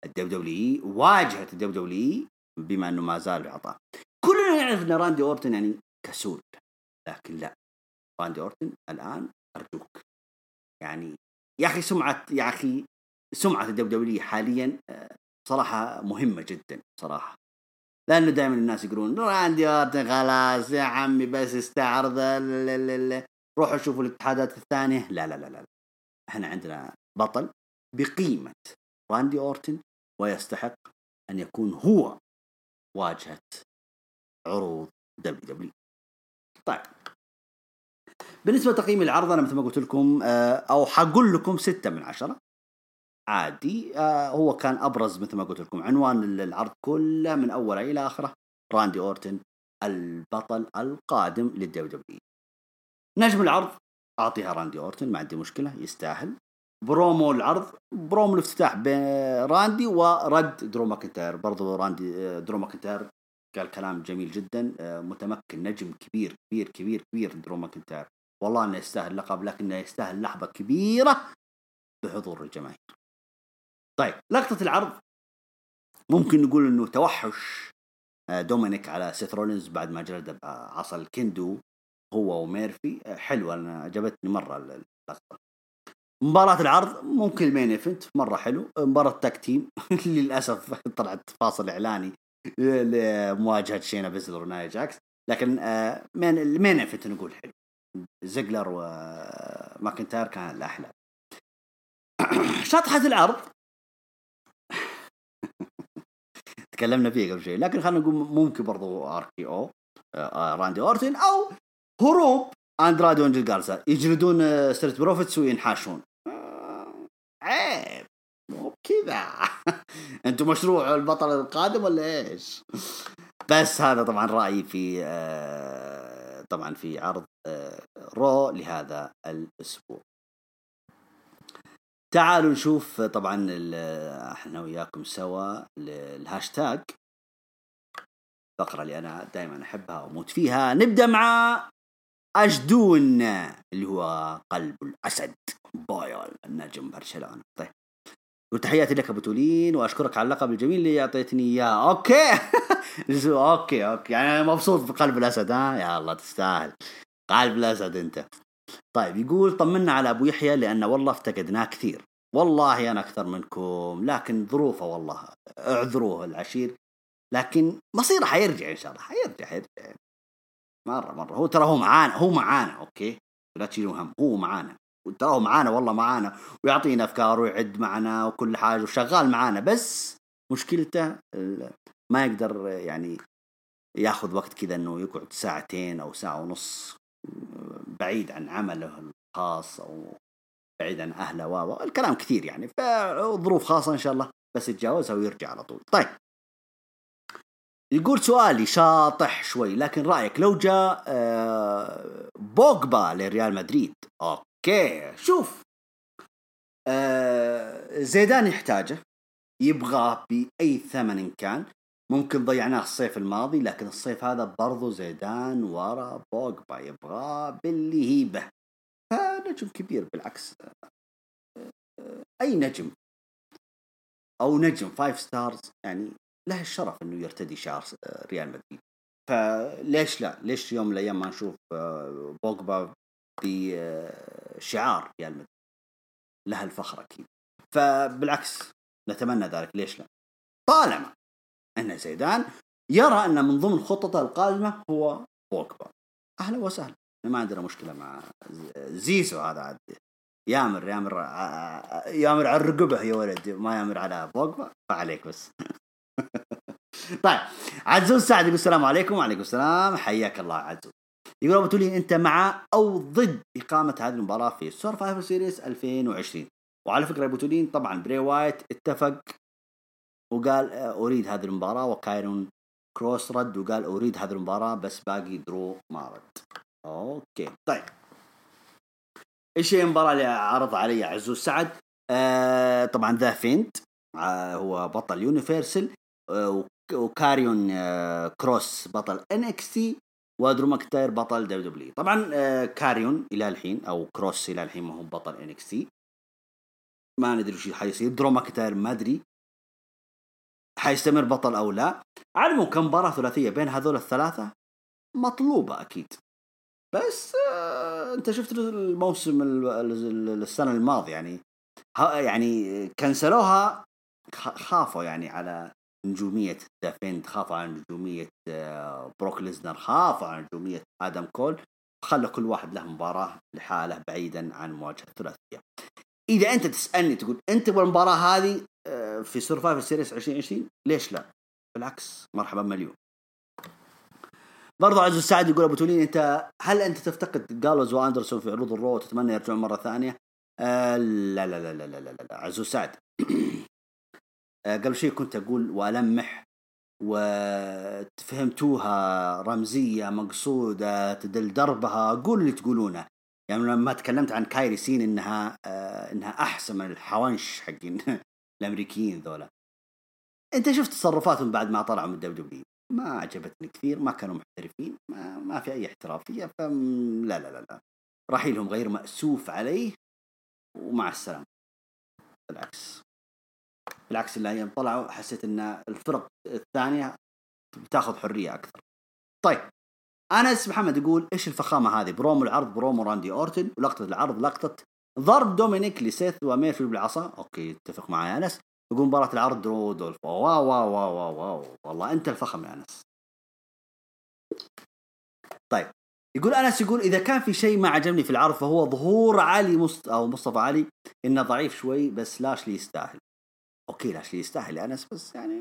ال WWE واجهة ال WWE بما إنه ما زال بعطاء كلنا نعرف إن راندي أورتن يعني كسول لكن لا. راندي أورتن الآن أرجوك. يعني يا أخي سمعة يا أخي سمعة ال WWE حاليا آه، صراحة مهمة جدا صراحة. لأنه دائما الناس يقولون راندي أورتن خلاص يا عمي بس استعرض روحوا شوفوا الاتحادات الثانية. لا لا لا لا. إحنا عندنا بطل بقيمة راندي أورتن ويستحق أن يكون هو واجهة عروض WWE. طيب. بالنسبة لتقييم العرض أنا مثل ما قلت لكم آه، أو حقول لكم ستة من عشرة. عادي آه، هو كان أبرز مثل ما قلت لكم عنوان العرض كله من أوله إلى آخره. راندي أورتن البطل القادم لل WWE نجم العرض أعطيها راندي أورتن ما عندي مشكلة يستاهل. برومو العرض برومو الافتتاح بين راندي ودرو ماكنتاير. برضو راندي درو ماكنتاير قال كلام جميل جدا. متمكن نجم كبير كبير كبير كبير درو ماكنتاير. والله إنه يستاهل لقب لكنه يستاهل لحظة كبيرة بحضور الجماهير. طيب لقطة العرض. ممكن نقول إنه توحش دومينيك على سيث رولينز بعد ما جلد عصا الكندو هو وميرفي. حلوة أنا عجبتني مرة اللقطة. مباراة العرض ممكن ال main event مرة حلو. مباراة tag team. للأسف طلعت فاصل إعلاني. لمواجهة شينا بيزلر ونايا جاكس. لكن آه، مين ال main event نقول حلو؟ زيجلر وماكنتاير كان الأحلى. شطحة العرض. تكلمنا فيه قبل شوي. لكن خلينا نقول ممكن برضو RKO راندي أورتن أو هروب اندرادي وانجل جارزا يجلدون ستريت بروفيتس وينحاشون. عيب. مو بكذا أنتم مشروع البطل القادم ولا إيش؟ بس هذا طبعا رأيي في آه، طبعا في عرض آه، رو لهذا الأسبوع. تعالوا نشوف طبعا إحنا وياكم سوا الهاشتاج. فقرة اللي أنا دائما أحبها وأموت فيها. نبدأ مع أجدون اللي هو قلب الأسد. بايل النجم برشلونة. طيب. وتحياتي لك أبو تولين وأشكرك على اللقب الجميل اللي اعطيتني إياه. okay. okay okay. يعني أنا مبسوط بقلب الأسد ها؟ يا الله تستاهل. قلب الأسد أنت. طيب يقول طمنا على أبو يحيى لأن والله افتقدناه كثير. والله أنا أكثر منكم لكن ظروفه والله اعذروه العشير. لكن مصيره حيرجع إن شاء الله حيرجع حيرجع. مرة مرة. هو ترى هو معانا هو معانا أوكي؟ لا تشيلوا هم هو معانا. هو معانا والله معانا ويعطينا أفكار ويعد معنا وكل حاجة وشغال معانا. بس مشكلته ما يقدر يعني ياخذ وقت كذا إنه يقعد ساعتين أو ساعة ونص بعيد عن عمله الخاص أو بعيد عن أهله و الكلام كثير يعني. فظروف خاصة إن شاء الله بس يتجاوزها ويرجع على طول. طيب. يقول سؤالي شاطح شوي لكن رأيك لو جاء آه، بوجبا لريال مدريد أوكي. شوف. آه، زيدان يحتاجه. يبغاه بأي ثمن إن كان. ممكن ضيعناه الصيف الماضي لكن الصيف هذا برضو زيدان ورا بوجبا يبغاه باللي هيبه فنجم كبير بالعكس. آه، أي نجم. أو نجم five stars يعني له الشرف إنه يرتدي شعار آه، ريال مدريد. فليش لا؟ ليش يوم من الأيام ما نشوف آه، بوجبا بشعار ريال مدريد له الفخر أكيد. فبالعكس نتمنى ذلك ليش لا؟ طالما أن زيدان يرى أن من ضمن خططه القادمة هو بوجبا. أهلا وسهلا. ما عندنا مشكلة مع زيزو هذا عاد. يامر يامر آه، يامر على الرقبة يا ولد ما يامر على بوجبا. فعليك بس. طيب عزوز سعد يقول السلام عليكم وعليكم السلام. حياك الله عزوز. يقول أبو تولين أنت مع أو ضد إقامة هذه المباراة في Survivor Series 2020 وعلى فكرة أبو تولين طبعا براي وايت اتفق وقال آه، أريد هذه المباراة وكاريون كروس رد وقال أريد هذه المباراة بس باقي درو ما رد. okay طيب. إيش هي المباراة اللي عرض علي عزوز سعد؟ آه طبعا ذا فيند آه هو بطل universal آه وكاريون آه كروس بطل NXT ودرو ماكنتاير بطل WW طبعا آه كاريون إلى الحين أو كروس إلى الحين ما هو بطل NXT. ما ندري وش حيصير. درو ماكنتاير ما أدري حيستمر بطل أو لا. على العموم كمباراه ثلاثية بين هذول الثلاثة؟ مطلوبة أكيد. بس آه أنت شفت الموسم السنة الماضية يعني يعني cancel وها خافوا يعني على نجومية ذا فيند خافوا على نجومية آه، بروك ليسنر خافوا على نجومية آدم كول خلوا كل واحد له مباراة لحاله بعيدا عن مواجهة الثلاثية إذا أنت تسألني تقول أنت تبغى المباراة هذه آه، في Survivor Series 2020 ليش لا؟ بالعكس مرحبا مليون برضو عزوز سعد يقول أبو تولين أنت هل أنت تفتقد جالوز وأندرسون في عروض ال Raw وتتمنى يرجعون مرة ثانية؟ آه لا لا لا لا لا لا, لا. عزوز سعد آه قبل شيء كنت أقول وألمح وفهمتوها رمزية مقصودة تدل دربها قول اللي تقولونه. يعني لما تكلمت عن كايري سين إنها آه إنها أحسن من الحوانش حقين الأمريكيين ذولا. أنت شفت تصرفاتهم بعد ما طلعوا من ال WW؟ ما عجبتني كثير ما كانوا محترفين ما, ما في أي احترافية فم لا لا لا لا. رحيلهم غير مأسوف عليه ومع السلامة. بالعكس. بالعكس اللي يوم طلعوا حسيت إن الفرق الثانية بتاخذ حرية أكثر. طيب انس محمد يقول إيش الفخامة هذه؟ برومو العرض برومو راندي أورتن ولقطة العرض لقطة ضرب دومينيك لسيث وميرفي بالعصا. okay اتفق معي انس يقول مباراة العرض درو دولف wow wow wow wow wow والله أنت الفخم يا انس طيب يقول أنس يقول إذا كان في شيء ما عجبني في العرض فهو ظهور علي مست... أو مصطفى علي إنه ضعيف شوي بس لاشلي يستاهل. okay لاشلي يستاهل يا أنس بس يعني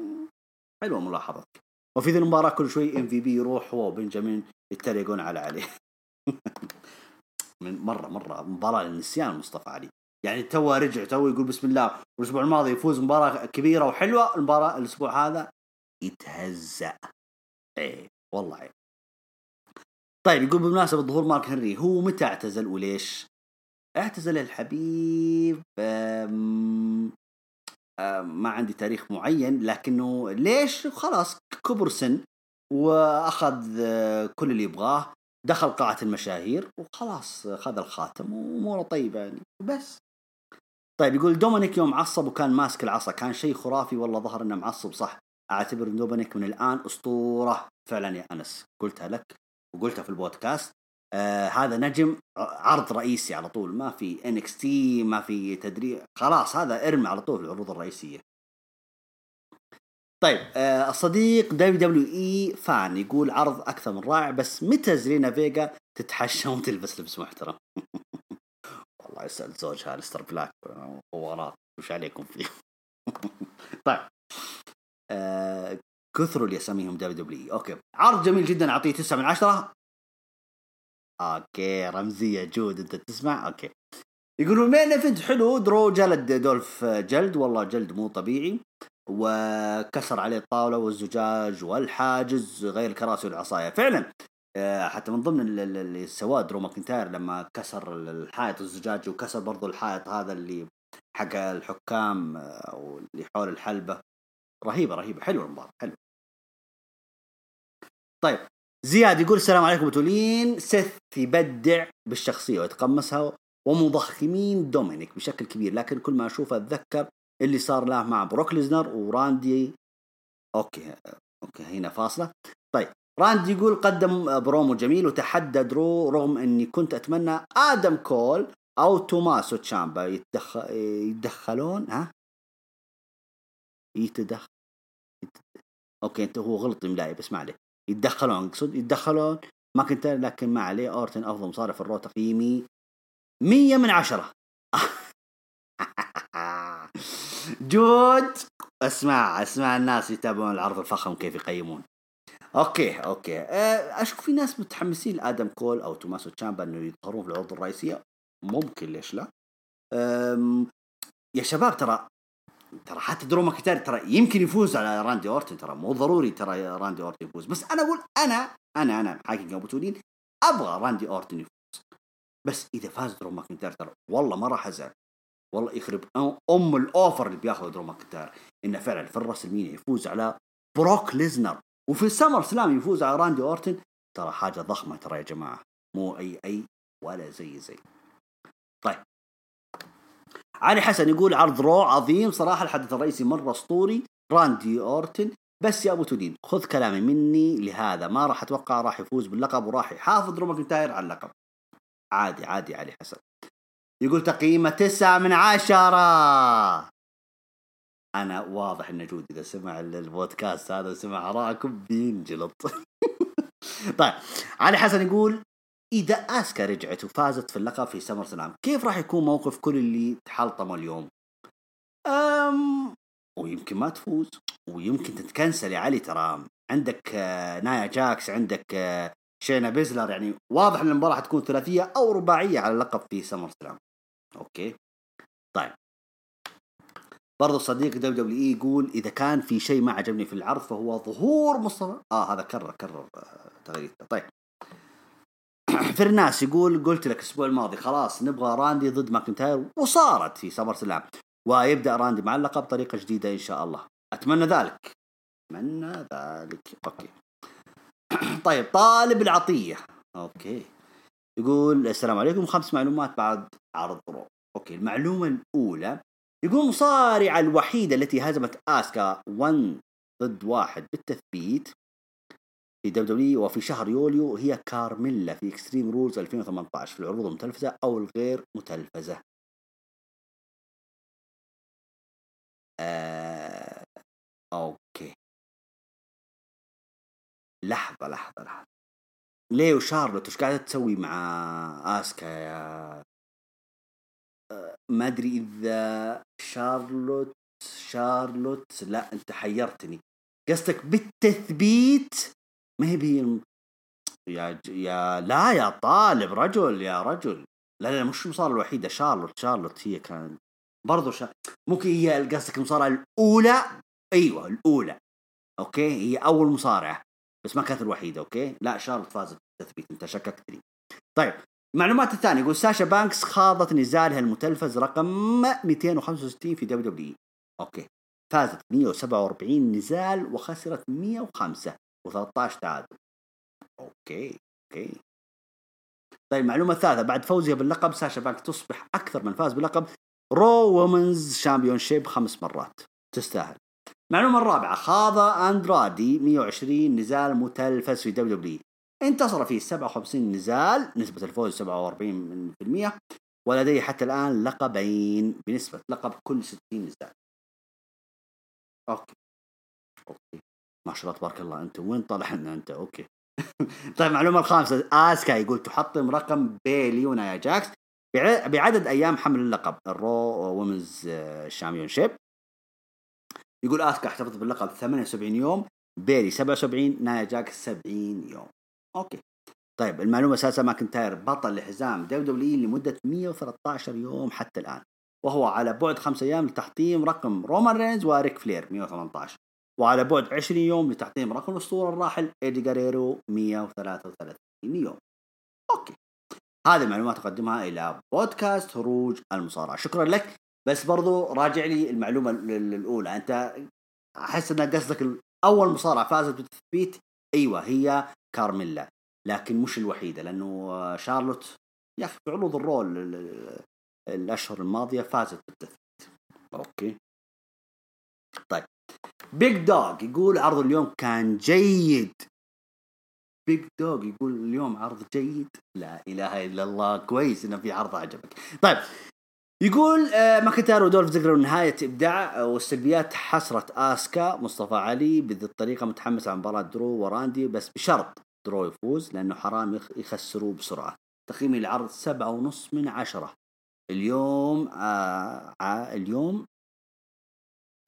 حلوة ملاحظتك. وفي ذي المباراة كل شوي MVP يروح هو وبنجامين يتريقون على علي. من مرة مرة مباراة للنسيان مصطفى علي. يعني تو رجع تو يقول بسم الله والاسبوع الماضي يفوز مباراة كبيرة وحلوة المباراة الأسبوع هذا يتهزأ. إيه والله عيب. طيب يقول بمناسبة ظهور مارك هنري هو متى اعتزل وليش؟ اعتزل الحبيب ما عندي تاريخ معين لكنه ليش؟ خلاص كبر سن وأخذ كل اللي يبغاه دخل قاعة المشاهير وخلاص خذ الخاتم وأموره طيبة يعني بس. طيب يقول دومينيك يوم عصب وكان ماسك العصا كان شيء خرافي والله ظهر إنه معصب صح. أعتبر دومينيك من الآن أسطورة. فعلا يا أنس قلتها لك وقلتها في البودكاست. آه هذا نجم عرض رئيسي على طول. ما في NXT ما في تدريب خلاص هذا إرمي على طول العروض الرئيسية. طيب آه الصديق دبليو دبليو إي فان يقول عرض أكثر من رائع بس متى زيلينا فيجا تتحشى وتلبس لبس محترم؟ الله يسأل زوجها الستر بلاك حوارات وش عليكم فيه؟ طيب آه كثروا اللي اسميهم WW okay عرض جميل جدا أعطيه 9 من 10 okay رمزية جود انت تسمع؟ okay. يقولون main event حلو؟ درو جلد دولف جلد. والله جلد مو طبيعي. وكسر عليه الطاولة والزجاج والحاجز غير الكراسي والعصاية. فعلا آه، حتى من ضمن اللي سواه درو ماكنتاير لما كسر الحائط الزجاجي وكسر برضو الحائط هذا اللي حق الحكام أو آه، اللي حول الحلبة. رهيبة رهيبة. حلوة المباراة حلو طيب زياد يقول السلام عليكم. أبو تولين سيث يبدع بالشخصية ويتقمصها ومضخمين دومينيك بشكل كبير. لكن كل ما اشوفه أتذكر اللي صار له مع بروك ليزنر وراندي. okay okay هنا فاصلة. طيب راند يقول قدم برومو جميل وتحدى درو رغم إني كنت أتمنى آدم كول أو توماسو تشامبا يتدخل يتدخلون ها؟ يتدخل okay أنت هو غلط املائي بس ما عليه. يتدخلون اقصد يتدخلون ما كنت لكن ما عليه اورتن أفضل مصارع في ال Raw تقييمي مية من عشرة. جود! اسمع اسمع الناس يتابعون العرض الفخم كيف يقيمون. okay okay. أه، أشوف في ناس متحمسين لآدم كول أو توماسو تشامبا إنه يظهرون في العروض الرئيسية. ممكن ليش لا؟ يا شباب ترى ترى حتى درو ماكنتاير ترى يمكن يفوز على راندي اورتن ترى مو ضروري ترى راندي اورتن يفوز. بس أنا أقول أنا أنا أنا حقيقه ابو تولين أبغى راندي اورتن يفوز. بس إذا فاز درو ماكنتاير ترى والله ما راح أزعل. والله يخرب أم ال over اللي بياخذه درو ماكنتاير إنه فعلا في ال WrestleMania يفوز على بروك ليزنر. وفي ال SummerSlam يفوز على راندي اورتن. ترى حاجة ضخمة ترى يا جماعة. مو أي أي ولا زي زي. طيب. علي حسن يقول عرض Raw عظيم صراحة الحدث الرئيسي مرة أسطوري. راندي أورتن. بس يا أبو تولين خذ كلامي مني لهذا. ما راح أتوقع راح يفوز باللقب وراح يحافظ درو ماكنتاير على اللقب. عادي عادي علي حسن. يقول تقييمه تسعة من عشرة. أنا واضح إن جود إذا سمع البودكاست هذا وسمع آراءكم بينجلط. طيب علي حسن يقول إذا آسكا رجعت وفازت في اللقب في SummerSlam كيف راح يكون موقف كل اللي تحلطموا اليوم؟ أم ويمكن ما تفوز ويمكن تتكنسل يا علي ترى. عندك آه، نايا جاكس عندك آه، شاينا بيزلر يعني واضح إن المباراة حتكون ثلاثية أو رباعية على اللقب في سمر سلام. أوكي؟ طيب. برضو صديق WWE يقول إذا كان في شيء ما عجبني في العرض فهو ظهور مصطفى. آه هذا كرر كرر آه، تغريدته طيب. فرناس يقول قلت لك الأسبوع الماضي خلاص نبغى راندي ضد ماكنتاير وصارت في SummerSlam. ويبدأ راندي مع اللقب بطريقه جديدة إن شاء الله. أتمنى ذلك. أتمنى ذلك. okay. طيب طالب العطية. okay. يقول السلام عليكم. خمس معلومات بعد عرض Raw. okay المعلومة الأولى يقول المصارعه الوحيدة التي هزمت آسكا 1 ضد واحد بالتثبيت في W وفي شهر يوليو هي كارميلا في Extreme Rules 2018 في العروض المتلفزة أو الغير متلفزة. آه... أوكي. لحظة لحظة لحظة. ليه وشارلوت وش قاعدة تسوي مع آسكا يا آه، ما أدري إذا شارلوت شارلوت لا أنت حيرتني. قصدك بالتثبيت؟ ما هي بي يا. يا لا يا طالب رجل يا رجل. لا لا مش المصارعة الوحيدة شارلوت شارلوت هي كانت. برضو شا... ممكن هي قصدك المصارعة الأولى؟ أيوة الأولى. okay؟ هي أول مصارعة بس ما كانت الوحيدة okay؟ لا شارلوت فازت بالتثبيت أنت شككتني طيب المعلومات الثانية يقول ساشا بانكس خاضت نزالها المتلفز رقم 265 في دبليو دبليو أوكي فازت 147 نزال وخسرت 105 و13 تعادل. okay okay. طيب المعلومة الثالثة بعد فوزها باللقب ساشا بانكس تصبح أكثر من فاز بلقب Raw Women's Championship خمس مرات. تستاهل. المعلومة الرابعة. خاض أندرادي 120 نزال متلفز في WW انتصر في 57 نزال نسبة الفوز 47% ولديه حتى الآن لقبين بنسبة لقب كل 60 نزال. okay. okay. ما شاء الله تبارك الله. أنت وين طالع لنا أنت؟ okay. طيب المعلومة الخامسة. آسكا يقول تحطم رقم بيلي ونايا جاكس بعدد أيام حمل اللقب. ال Raw Women's Championship يقول آسكا احتفظت باللقب 78 يوم بيلي 77 نايا جاكس 70 يوم. okay. طيب المعلومة أساسا ماكنتاير بطل لحزام WW لمدة 113 يوم حتى الآن. وهو على بعد خمس أيام لتحطيم رقم رومان رينز وريك فلير 118 وعلى بعد 20 يوم لتحطيم رقم الاسطوره الراحل إيدي جاريرو 133 يوم. okay. هذه المعلومات أقدمها إلى بودكاست هروج المصارعة. شكرا لك. بس برضو راجع لي المعلومة الأولى. أنت أحس أن قصدك أول مصارعة فازت بالتثبيت أيوه هي كارميلا. لكن مش الوحيدة لأنه شارلوت يا أخي في عروض ال Raw الأشهر الماضية فازت بالتثبيت. طيب بيج دوغ يقول عرض اليوم كان جيد. بيج دوغ يقول اليوم عرض جيد. لا إله إلا الله. كويس إنه في عرض عجبك. طيب يقول آه ماكنتاير ودولف زيجلر نهاية إبداع والسلبيات حسرة آسكا. مصطفى علي بذي الطريقة متحمس على مباراة درو وراندي بس بشرط درو يفوز لأنه حرام يخسروه بسرعة. تقييمي للعرض سبعة ونص من عشرة. اليوم آه آه اليوم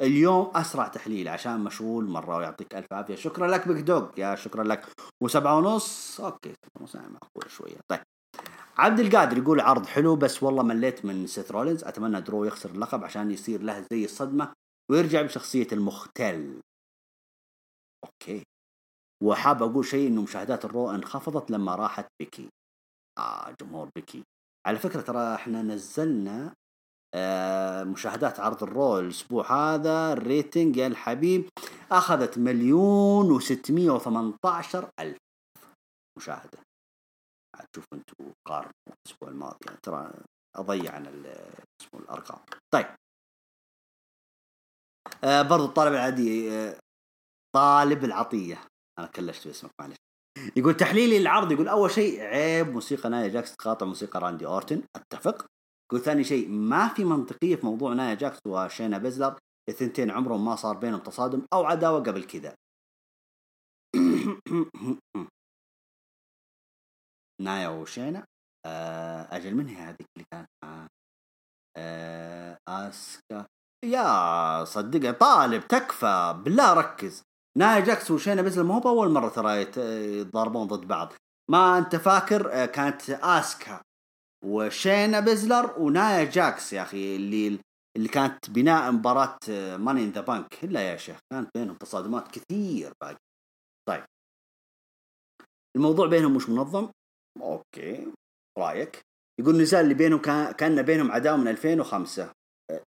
اليوم أسرع تحليل عشان مشغول مرة ويعطيك ألف عافية. شكرا لك Big Dog يا شكرا لك. وسبعة ونص. okay ونص. معقول شوية. طيب. عبد القادر يقول عرض حلو بس والله مليت من سيث رولينز. أتمنى درو يخسر اللقب عشان يصير له زي الصدمة ويرجع بشخصية المختل. okay. وحاب أقول شيء إنه مشاهدات ال Raw انخفضت لما راحت بيكي. آه جمهور بيكي. على فكرة ترى إحنا نزلنا مشاهدات عرض ال Raw الأسبوع هذا ال rating يا الحبيب أخذت مليون وستمية وثمانية عشر ألف مشاهدة. عاد شوف أنتم قارنوا الأسبوع الماضي. يعني ترى أضيع عن اسمه الأرقام. طيب. آه برضو الطالب العادي آه طالب العطية. أنا كلشت باسمك معلش. يقول تحليلي للعرض يقول أول شيء عيب موسيقى نايا جاكس تقاطع موسيقى راندي أورتن. أتفق. يقول ثاني شيء ما في منطقية في موضوع نايا جاكس وشينا بيزلر الثنتين عمرهم ما صار بينهم تصادم أو عداوة قبل كذا. نايا وشينا آه، أجل من هي هذيك اللي كانت مع آه، آسكا. يا صدق طالب تكفى بالله ركز. نايا جاكس وشينا بيزلر مو بأول مرة ترى يتضاربون ضد بعض. ما أنت فاكر آه، كانت آسكا وشينا بيزلر ونايا جاكس يا أخي اللي اللي كانت بناء مباراة Money in the Bank الا يا شيخ كانت بينهم تصادمات كثير باقي. طيب. الموضوع بينهم مش منظم؟ okay. رايك؟ يقول النزال اللي بينهم كان كان بينهم عداوة من 2005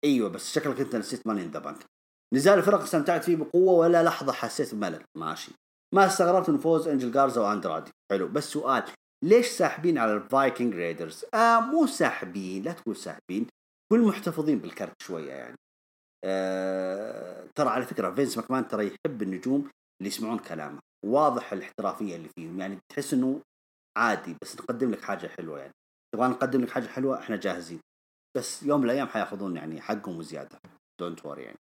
أيوه بس شكلك أنت نسيت Money in the Bank نزال الفرق استمتعت فيه بقوة ولا لحظة حسيت بملل؟ ماشي. ما استغربت من فوز إنجل جارزا وأندرادي. حلو. بس سؤال ليش ساحبين على ال Viking Raiders؟ آه مو ساحبين لا تقول ساحبين قول محتفظين بالكرت شوية يعني. آه ترى على فكرة فينس ماكمان ترى يحب النجوم اللي يسمعون كلامه. واضح الاحترافية اللي فيهم يعني تحس إنه عادي بس نقدم لك حاجة حلوة يعني. تبغى نقدم لك حاجة حلوة؟ إحنا جاهزين. بس يوم من الأيام حياخذون يعني حقهم وزيادة. don't worry يعني.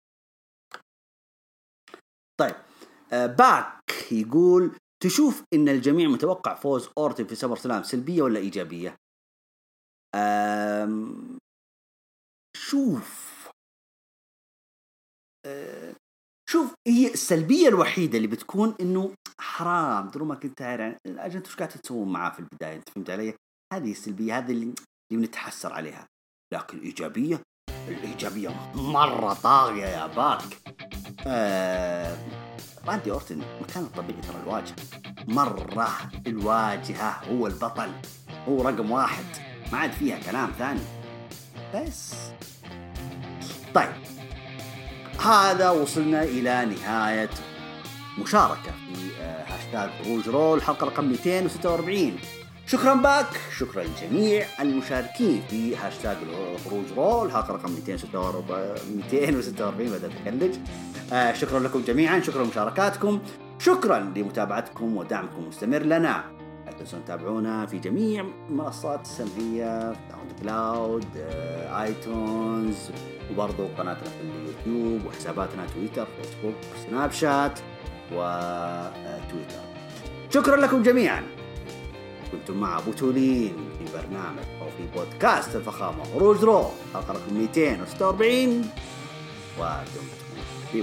طيب آه باك يقول تشوف إن الجميع متوقع فوز أورتن في سمر Slam سلبية ولا إيجابية؟ آم شوف. آه شوف هي السلبية الوحيدة اللي بتكون إنه حرام. درو ماكنتاير يعني ال agent وش قاعد تسوون معاه في البداية؟ أنت فهمت علي؟ هذه السلبية هذه اللي اللي بنتحسر عليها. لكن الايجابيه الإيجابية مرة طاغية يا باك آه راندي أورتن مكان الطبيعي ترى الواجهة. مرة الواجهة هو البطل. هو رقم واحد. ما عاد فيها كلام ثاني. بس. طيب. هذا وصلنا إلى نهاية مشاركات في هاشتاج هروج Raw الحلقة رقم 246 شكرا باك. شكرا لجميع المشاركين في هاشتاج هروج Raw الحلقة رقم 246 بدات اتكلج آه شكرا لكم جميعا شكرا لمشاركاتكم شكرا لمتابعتكم ودعمكم المستمر لنا. لا تنسوا تتابعونا في جميع المنصات السمعيه SoundCloud آه، iTunes وبرضو قناتنا في اليوتيوب وحساباتنا تويتر فيسبوك سناب شات وتويتر شكرا لكم جميعا. كنتم مع بطولين في برنامج أو في بودكاست الفخامة هروج Raw حلقة رقم 246 ودمتم في